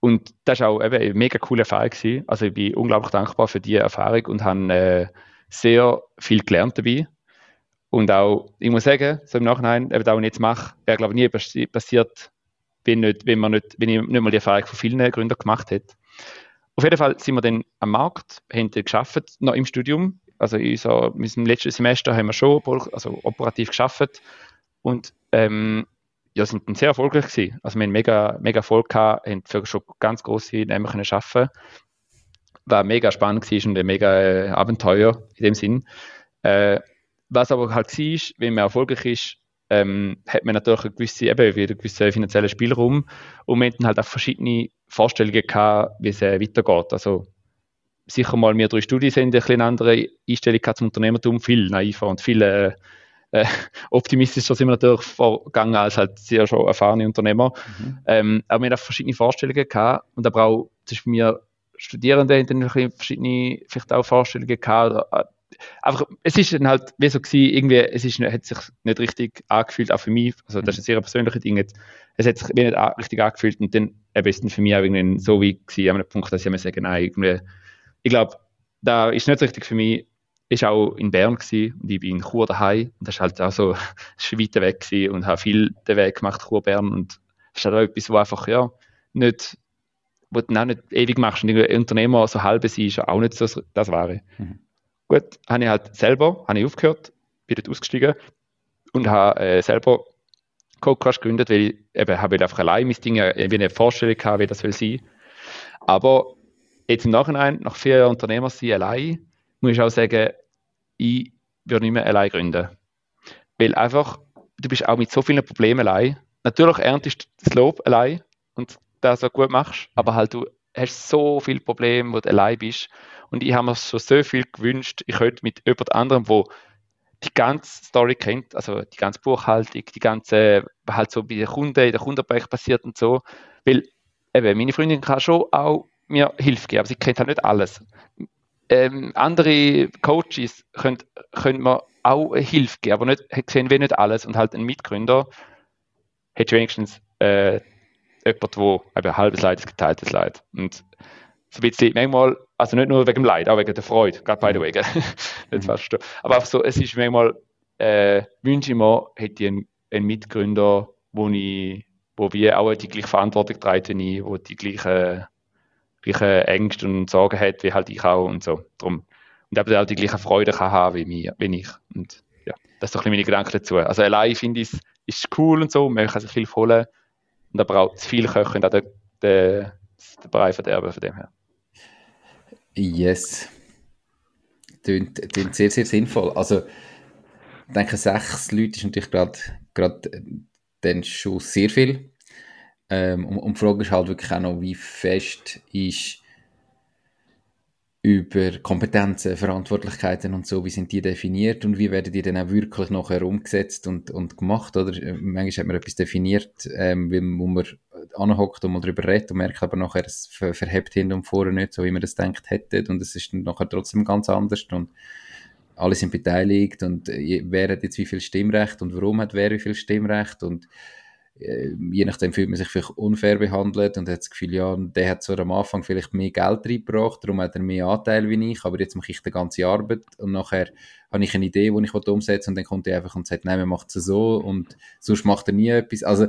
Speaker 3: und das war auch eben eine mega coole Erfahrung. Gewesen. Also ich bin unglaublich dankbar für diese Erfahrung und habe äh, sehr viel gelernt dabei. Und auch, ich muss sagen, so im Nachhinein, eben das, was ich jetzt mache, wäre glaube ich nie passiert, wenn, nicht, wenn, man nicht, wenn ich nicht mal die Erfahrung von vielen Gründern gemacht hätte. Auf jeden Fall sind wir dann am Markt, haben dann geschafft, noch im Studium. Also in so, im letzten Semester haben wir schon also operativ geschafft und ähm, ja, sind dann sehr erfolgreich gewesen. Also wir haben mega, mega Erfolg gehabt, haben für schon ganz große Namen können schaffen. War mega spannend gewesen und ein mega äh, Abenteuer in dem Sinn. Äh, was aber halt war, wenn man erfolgreich ist, ähm, hat man natürlich eine gewisse, eben wieder einen gewissen finanziellen Spielraum und man hat dann halt auch verschiedene Vorstellungen gehabt, wie es äh, weitergeht. Also sicher mal wir drei Studien sind ein eine andere Einstellung zum Unternehmertum, viel naiver und viel äh, äh, optimistischer sind wir natürlich vorgegangen als halt sehr schon erfahrene Unternehmer. Mhm. Ähm, aber wir haben auch verschiedene Vorstellungen gehabt und aber auch zwischen mir Studierende haben dann verschiedene vielleicht auch Vorstellungen gehabt. Äh, einfach, es ist dann halt wie so gewesen, irgendwie, es ist, hat sich nicht richtig angefühlt, auch für mich, also das ist ein sehr persönliches Ding es hat sich wie nicht richtig angefühlt und dann eben ist dann für mich auch irgendwie so wie gewesen, an einem Punkt, dass ich mir sagen, nein, irgendwie, ich glaube, da ist nicht richtig für mich, ist auch in Bern gewesen und ich bin in Chur daheim und das ist halt auch so, weiter weg gewesen und habe viel den Weg gemacht, Chur, Bern und das ist halt auch etwas, wo einfach, ja, nicht, wo du auch nicht ewig machst und Unternehmer so halb sein, ist auch nicht so das Wahre. Mhm. Gut, habe ich halt selber, habe ich aufgehört, bin dort ausgestiegen und habe äh, selber CodeCrush gegründet, weil ich eben habe einfach allein mein Ding, äh, wie eine Vorstellung gehabt, wie das will sein. Aber jetzt im Nachhinein, nach vier Jahren Unternehmer sein allein, muss ich auch sagen, ich würde nicht mehr allein gründen. Weil einfach, du bist auch mit so vielen Problemen allein. Natürlich erntest du das Lob allein und das auch gut machst, aber halt du hast so viele Probleme, wo du allein bist und ich habe mir schon so viel gewünscht, ich könnte mit jemand anderem, wo die ganze Story kennt, also die ganze Buchhaltung, die ganze, halt so bei den Kunden, in der Kundenbereich passiert und so. Weil eben, meine Freundin kann schon auch mir Hilfe geben, aber sie kennt halt nicht alles. Ähm, andere Coaches können, können mir auch Hilfe geben, aber nicht, sehen wir nicht alles. Und halt ein Mitgründer hat wenigstens äh, jemand, der ein halbes Leid ist geteiltes Leid. Und so ein bisschen, manchmal, also nicht nur wegen dem Leid, auch wegen der Freude, gerade by the way, Nicht falsch Aber einfach so, es ist manchmal, äh, wünsche ich mir, hätte ich einen, einen Mitgründer, wo ich, wo wir auch die gleiche Verantwortung tragen, wo die gleichen, gleichen Ängste und Sorgen hat, wie halt ich auch und so. Drum. Und eben auch die gleiche Freude kann haben wie, mir, wie ich. Und ja, das ist bisschen meine Gedanken dazu. Also allein finde ich es ist cool und so, man kann sich Hilfe holen, und aber auch zu viel kochen, da den, Brei verderben von dem her.
Speaker 1: Yes. Klingt, klingt sehr, sehr sinnvoll. Also, ich denke, sechs Leute ist natürlich gerade äh, dann schon sehr viel. Ähm, und, und die Frage ist halt wirklich auch noch, wie fest ist über Kompetenzen, Verantwortlichkeiten und so, wie sind die definiert und wie werden die dann auch wirklich nachher umgesetzt und, und gemacht, oder? Manchmal hat man etwas definiert, ähm, wo man anhockt und mal darüber redet und merkt aber nachher, es verhebt hin und vorne nicht, so wie man das denkt hätte und es ist dann nachher trotzdem ganz anders und alle sind beteiligt und äh, wer hat jetzt wie viel Stimmrecht und warum hat wer wie viel Stimmrecht und äh, je nachdem fühlt man sich vielleicht unfair behandelt und hat das Gefühl, ja, der hat zwar am Anfang vielleicht mehr Geld reingebracht, darum hat er mehr Anteil wie ich, aber jetzt mache ich die ganze Arbeit und nachher habe ich eine Idee, die ich umsetzen und dann kommt er einfach und sagt, nein, man macht es so und sonst macht er nie etwas. Also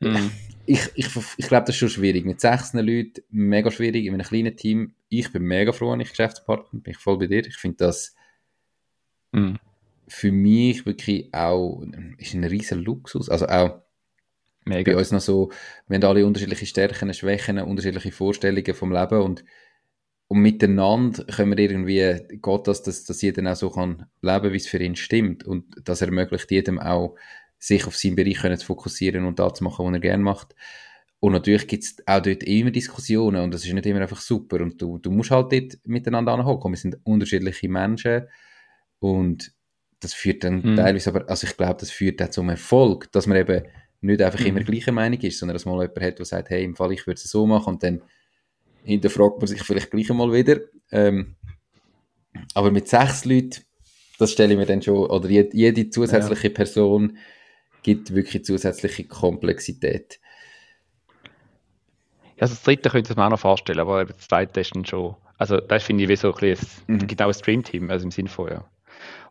Speaker 1: mhm. ich, ich, ich glaube, das ist schon schwierig. Mit 16 Leuten, mega schwierig, in einem kleinen Team. Ich bin mega froh, wenn ich Geschäftspartner bin ich voll bei dir. Ich finde das mhm für mich wirklich auch ist ein riesen Luxus. Also auch Mega. bei uns noch so, wir haben alle unterschiedliche Stärken, Schwächen, unterschiedliche Vorstellungen vom Leben und, und miteinander können wir irgendwie, Gott, dass, dass, dass jeder auch so kann leben, wie es für ihn stimmt und das ermöglicht jedem auch, sich auf seinen Bereich können zu fokussieren und das zu machen, was er gerne macht. Und natürlich gibt es auch dort immer Diskussionen und das ist nicht immer einfach super und du, du musst halt dort miteinander anhocken. Wir sind unterschiedliche Menschen und das führt dann mhm. teilweise aber, also ich glaube, das führt dann zum Erfolg, dass man eben nicht einfach mhm. immer gleicher Meinung ist, sondern dass man jemand hat, der sagt, hey, im Fall, ich würde es so machen und dann hinterfragt man sich vielleicht gleich einmal wieder. Ähm, aber mit sechs Leuten, das stelle ich mir dann schon, oder jede, jede zusätzliche ja. Person gibt wirklich zusätzliche Komplexität.
Speaker 3: Ja, also das dritte könnte ich mir auch noch vorstellen, aber das zweite ist dann schon, also das finde ich wie so ein, bisschen, mhm. genau ein Streamteam, also im Sinne von, ja.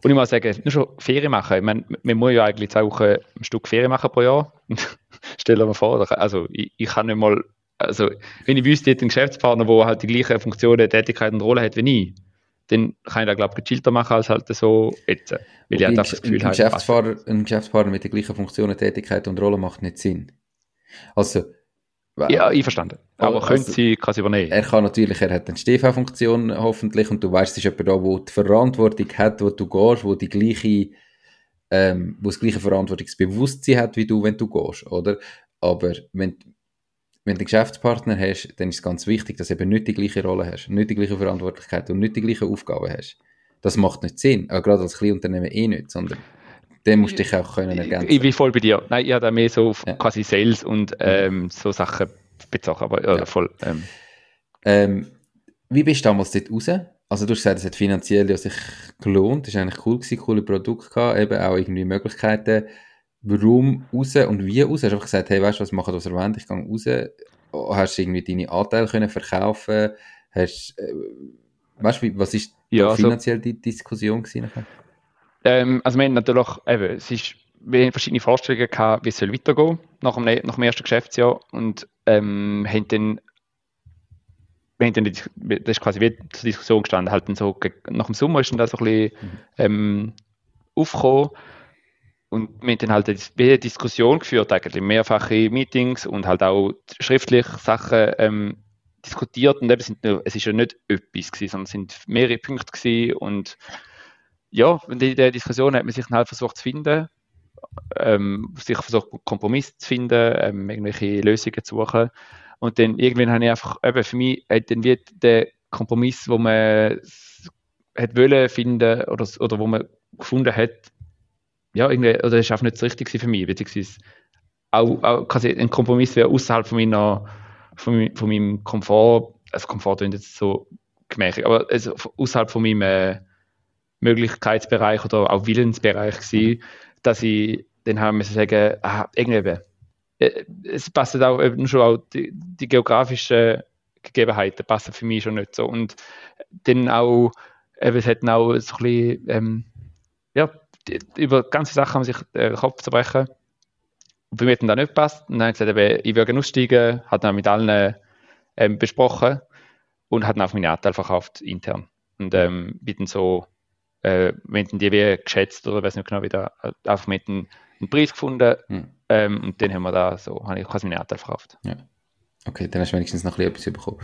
Speaker 3: Und ich muss sagen, nur schon Ferien machen. Ich meine, man muss ja eigentlich zwei Wochen ein Stück Ferien machen pro Jahr. Stell dir mal vor, also ich, ich kann nicht mal, also wenn ich wüsste, ich hätte einen Geschäftspartner, der halt die gleichen Funktionen, Tätigkeiten und Rollen hat wie ich, dann kann ich da, glaube ich, gechillter machen als halt so jetzt.
Speaker 1: Weil ich ein, das Gefühl Geschäftspartner, ein Geschäftspartner mit den gleichen Funktionen, Tätigkeiten und Rollen macht nicht Sinn. Also,
Speaker 3: ja, einverstanden. Aber also, können Sie quasi übernehmen?
Speaker 1: Er kann natürlich, er hat eine Stehfunktion hoffentlich und du weißt, es ist jemand da, der die Verantwortung hat, wo du gehst, wo die gleiche, ähm, wo das gleiche Verantwortungsbewusstsein hat wie du, wenn du gehst, oder? Aber wenn, wenn du einen Geschäftspartner hast, dann ist es ganz wichtig, dass du eben nicht die gleiche Rolle hast, nicht die gleiche Verantwortlichkeit und nicht die gleichen Aufgaben hast. Das macht nicht Sinn, auch gerade als Kleinunternehmen eh nicht, sondern den musst du dich auch können ergänzen.
Speaker 3: Ich bin voll bei dir. Nein, ich habe da mehr so auf ja. quasi Sales und ähm, so Sachen bezogen, aber ja, ja. voll. Ähm.
Speaker 1: Ähm, wie bist du damals dort raus? Also du hast gesagt, es hat finanziell ja sich gelohnt, das war eigentlich cool gewesen, coole Produkte gehabt, eben auch irgendwie Möglichkeiten. Warum raus und wie raus? Hast du einfach gesagt, hey, weißt du was, mach was erwähnt, ich gehe raus. Hast du irgendwie deine Anteile können verkaufen? Hast, äh, weißt du, was ist ja, also finanziell also, die Diskussion gewesen?
Speaker 3: Ähm, also wir haben natürlich, eben, es ist, wir haben verschiedene Vorstellungen gehabt, wie es soll weitergehen nach dem, nach dem ersten Geschäftsjahr und ähm, haben dann wir haben dann, das ist quasi wie zur Diskussion gestanden, halt dann so, nach dem Sommer ist dann das so ein bisschen mhm. ähm, aufgekommen und wir haben dann halt eine Diskussion geführt, eigentlich mehrfache Meetings und halt auch schriftlich Sachen ähm, diskutiert und eben sind es ist ja nicht etwas gewesen, sondern es sind mehrere Punkte gewesen und ja, in der Diskussion hat man sich halt versucht zu finden, ähm, sich versucht, Kompromiss zu finden, ähm, irgendwelche Lösungen zu suchen. Und dann irgendwann habe ich einfach, eben für mich hat dann wie der Kompromiss, wo man hat wollen finden oder, oder wo man gefunden hat, ja, irgendwie, oder das ist einfach nicht das Richtige für mich, beziehungsweise auch, auch quasi ein Kompromiss wäre außerhalb von meiner, von, von meinem Komfort, also Komfort klingt jetzt so gemächlich, aber also außerhalb von meinem äh, Möglichkeitsbereich oder auch Willensbereich gewesen, dass ich dann haben müssen sagen, ah, irgendwie, äh, es passt auch eben schon auch die, die geografischen Gegebenheiten passen für mich schon nicht so und dann auch, eben, es hat auch so ein bisschen, ähm, ja, die, über ganze Sachen haben sich den Kopf zu brechen. Und bei mir hat dann nicht gepasst. Und dann habe ich gesagt, eben, ich würde aussteigen, hat dann mit allen ähm, besprochen und hat dann auf meine Anteil verkauft intern. Und ähm, bin dann so äh, wenn die wie geschätzt oder weiß nicht genau, wie da, einfach mit dem einen Preis gefunden mhm. ähm, und dann haben wir da so, habe ich quasi meine Anteil verkauft.
Speaker 1: Ja. Okay, dann hast du wenigstens noch ein bisschen etwas bekommen.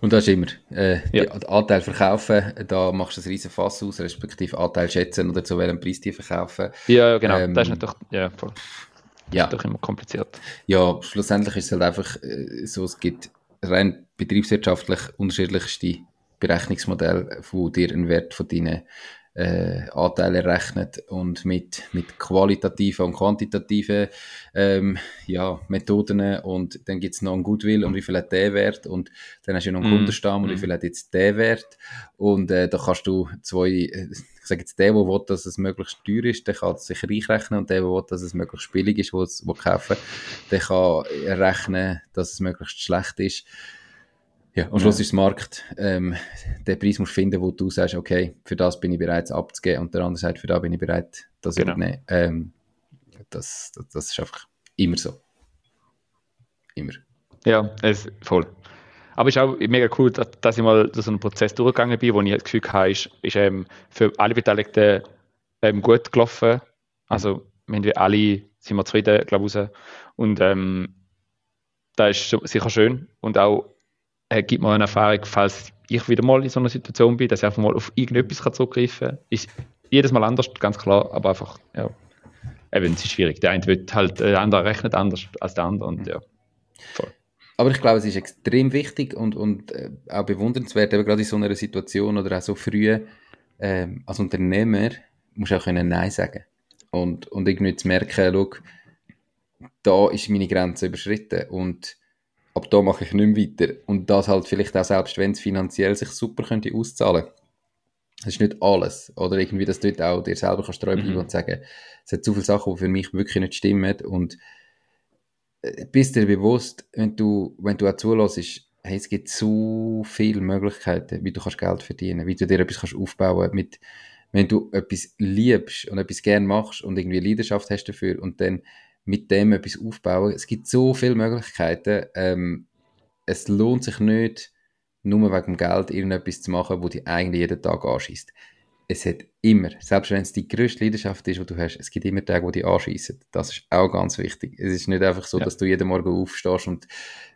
Speaker 1: Und das ist immer, äh, ja. die Anteil verkaufen, da machst du ein riesen Fass aus, respektive Anteil schätzen oder zu welchem Preis die verkaufen.
Speaker 3: Ja, genau, ähm, das ist natürlich, ja, voll. Ja. Das ist doch immer kompliziert.
Speaker 1: Ja, schlussendlich ist es halt einfach äh, so, es gibt rein betriebswirtschaftlich unterschiedlichste Berechnungsmodelle, wo dir einen Wert von deinen äh, Anteile errechnet und mit, mit qualitativen und quantitativen ähm, ja, Methoden. Und dann gibt es noch einen Goodwill und wie viel hat der Wert? Und dann hast du noch einen mm. Kundenstamm und wie mm. viel hat jetzt der Wert? Und äh, da kannst du zwei, äh, ich sage jetzt der, der will, dass es möglichst teuer ist, der kann sich reinrechnen und der, der will, dass es möglichst billig ist, wo es kaufen, der kann rechnen, dass es möglichst schlecht ist ja, am Schluss ja. ist der Markt, ähm, den Preis musst du finden, wo du sagst, okay, für das bin ich bereit abzugeben und der andere sagt, für das bin ich bereit, das genau. übernehmen. Ähm, das, das, das, ist einfach immer so. Immer.
Speaker 3: Ja, es, voll. Aber es ist auch mega cool, dass, ich mal durch so einen Prozess durchgegangen bin, wo ich das Gefühl hatte, ist, ist ähm, für alle Beteiligten ähm, gut gelaufen. Also, wir haben alle, sind wir zufrieden, glaube ich, Und ähm, das ist sicher schön und auch äh, gibt mir eine Erfahrung, falls ich wieder mal in so einer Situation bin, dass ich einfach mal auf irgendetwas zurückgreifen kann. Ist jedes Mal anders, ganz klar, aber einfach, ja, eben, es ist schwierig. Der eine wird halt, der andere rechnet anders als der andere und ja,
Speaker 1: voll. Aber ich glaube, es ist extrem wichtig und, und äh, auch bewundernswert, eben gerade in so einer Situation oder auch so früh, äh, als Unternehmer musst du auch können Nein sagen. Und, und irgendwie zu merken, schau, da ist meine Grenze überschritten und ab da mache ich nicht mehr weiter. Und das halt vielleicht auch selbst, wenn es finanziell sich super könnte auszahlen. Das ist nicht alles. Oder irgendwie, dass du dort auch dir selber kannst treu bleiben mhm. und sagen, es hat zu viele Sachen, die für mich wirklich nicht stimmen. Und äh, bist dir bewusst, wenn du, wenn du auch zulässt, hey, es gibt so viele Möglichkeiten, wie du kannst Geld verdienen, wie du dir etwas kannst aufbauen mit, wenn du etwas liebst und etwas gern machst und irgendwie Leidenschaft hast dafür und dann mit dem etwas aufbauen. Es gibt so viele Möglichkeiten. Ähm, es lohnt sich nicht, nur wegen dem Geld irgendetwas zu machen, wo die eigentlich jeden Tag anschießt. Es hat immer, selbst wenn es die größte Leidenschaft ist, die du hast, es gibt immer Tage, wo die anschießen. Das ist auch ganz wichtig. Es ist nicht einfach so, ja. dass du jeden Morgen aufstehst und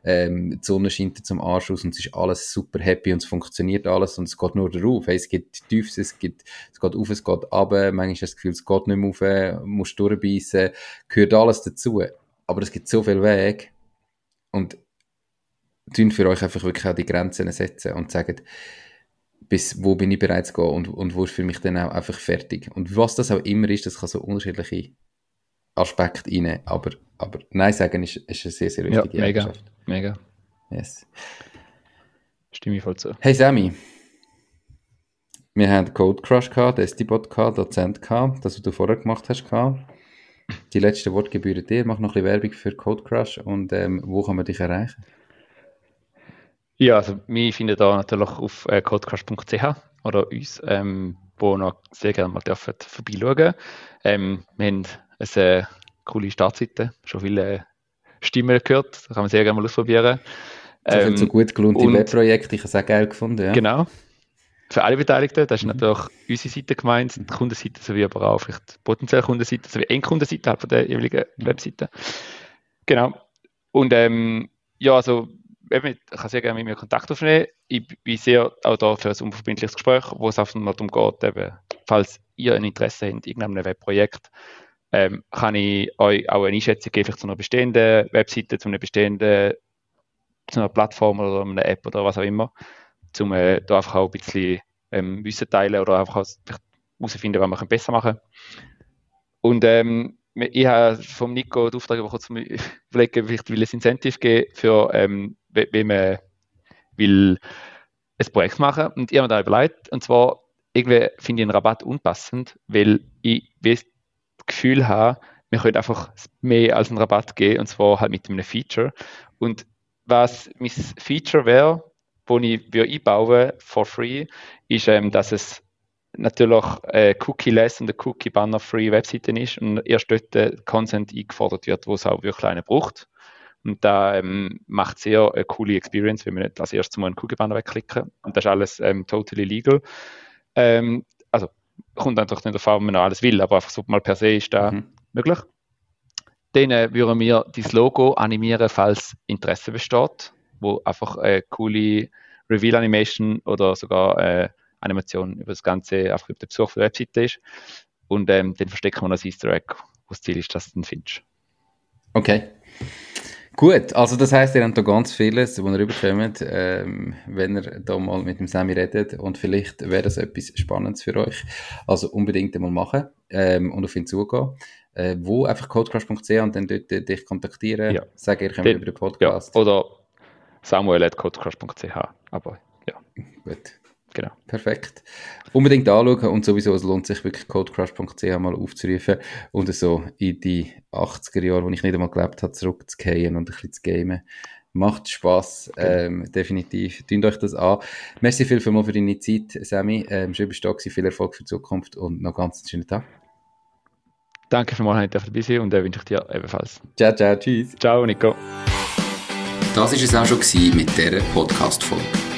Speaker 1: ähm, die Sonne scheint zum Arsch aus und es ist alles super happy und es funktioniert alles und es geht nur darauf. Hey, es gibt Tiefs, es, gibt, es geht auf, es geht ab. Manchmal hast du das Gefühl, es geht nicht mehr auf, musst durchbeissen, gehört alles dazu. Aber es gibt so viel Weg und tun für euch einfach wirklich auch die Grenzen setzen und sagen, bis wo bin ich bereit zu gehen und, und wo ist für mich dann auch einfach fertig. Und was das auch immer ist, das kann so unterschiedliche Aspekte rein, aber, aber Nein sagen ist, ist eine sehr, sehr wichtige
Speaker 3: ja, mega, mega. Yes. Stimme ich voll zu.
Speaker 1: Hey Sammy, wir haben Code Crush gehabt, Destibot gehabt, Dozent gehabt, das, was du vorher gemacht hast, gehabt. Die letzte Wort gebühren dir. Mach noch ein bisschen Werbung für Code Crush und ähm, wo kann man dich erreichen?
Speaker 3: Ja, also wir finden da natürlich auf äh, codecrush.ch oder uns, ähm, wo noch sehr gerne mal dürfen vorbeischauen. Ähm, wir haben eine äh, coole Startseite, schon viele Stimmen gehört, da kann man sehr gerne mal ausprobieren.
Speaker 1: Ähm, so gut gelohnte Webprojekte, ich habe es auch geil gefunden. Ja.
Speaker 3: Genau. Für alle Beteiligten, das ist mhm. natürlich unsere Seite gemeint, die Kundenseite sowie aber auch vielleicht potenzielle Kundenseite sowie Endkundenseite halt von der jeweiligen mhm. Webseite. Genau. Und ähm, ja, also eben, ich kann sehr gerne mit mir Kontakt aufnehmen. Ich bin sehr auch da für ein unverbindliches Gespräch, wo es einfach nur darum geht, eben, falls ihr ein Interesse habt in irgendeinem Webprojekt, ähm, kann ich euch auch eine Einschätzung geben, zu einer bestehenden Webseite, zu einer bestehenden zu einer Plattform oder einer App oder was auch immer, um äh, da einfach auch ein bisschen ähm, Wissen teilen oder einfach herausfinden, was man besser machen kann. Und ähm, ich habe vom Nico den Auftrag bekommen, zu überlegen, vielleicht will ein Incentive geben für ähm, wie man will ein Projekt machen und ich habe mir da überlegt, und zwar irgendwie finde ich einen Rabatt unpassend, weil ich das Gefühl habe, wir können einfach mehr als einen Rabatt geben, und zwar halt mit einem Feature. Und was mein Feature wäre, wo ich einbauen for free, ist, ähm, dass es natürlich äh, Cookie-less und eine Cookie-Banner-free Webseite ist und erst dort Consent eingefordert wird, wo es auch wirklich einen braucht. Und da ähm, macht sehr eine coole Experience, wenn wir nicht als erstes mal einen Kugelbanner wegklicken. Und das ist alles ähm, totally legal. Ähm, also kommt natürlich nicht davon, wenn man noch alles will, aber einfach so mal per se ist da mhm. möglich. Dann äh, würden wir das Logo animieren, falls Interesse besteht, wo einfach eine coole Reveal-Animation oder sogar äh, Animation über das Ganze einfach über den Besuch der Webseite ist. Und ähm, dann verstecken wir das Easter Egg, wo das Ziel ist, dass du dann findest.
Speaker 1: Okay. Gut, also das heißt, ihr habt da ganz vieles, wo ihr rüberkommt, ähm, wenn ihr da mal mit dem Sammy redet und vielleicht wäre das etwas Spannendes für euch. Also unbedingt einmal machen ähm, und auf ihn zugehen. Äh, wo einfach codecrush.ch und dann dort äh, dich kontaktieren, ja. sagen, ihr kommt über den Podcast.
Speaker 3: Ja. Oder samuel.codecrush.ch, aber ja.
Speaker 1: Gut. Genau. Perfekt. Unbedingt anschauen und sowieso, es lohnt sich wirklich codecrush.ch mal aufzurufen und so in die 80er Jahre, wo ich nicht einmal gelebt habe, zurückzugehen und ein bisschen zu gamen. Macht Spass, okay. ähm, definitiv. Tönt euch das an. Merci viel für, mal für deine Zeit, Sammy. Ähm, schön bist du da Viel Erfolg für die Zukunft und noch ganz einen schönen Tag.
Speaker 3: Danke für mal, dass du dabei sein und äh, wünsche ich dir ebenfalls.
Speaker 1: Ciao, ciao, tschüss.
Speaker 3: Ciao, Nico.
Speaker 1: Das war es auch schon mit dieser Podcast-Folge.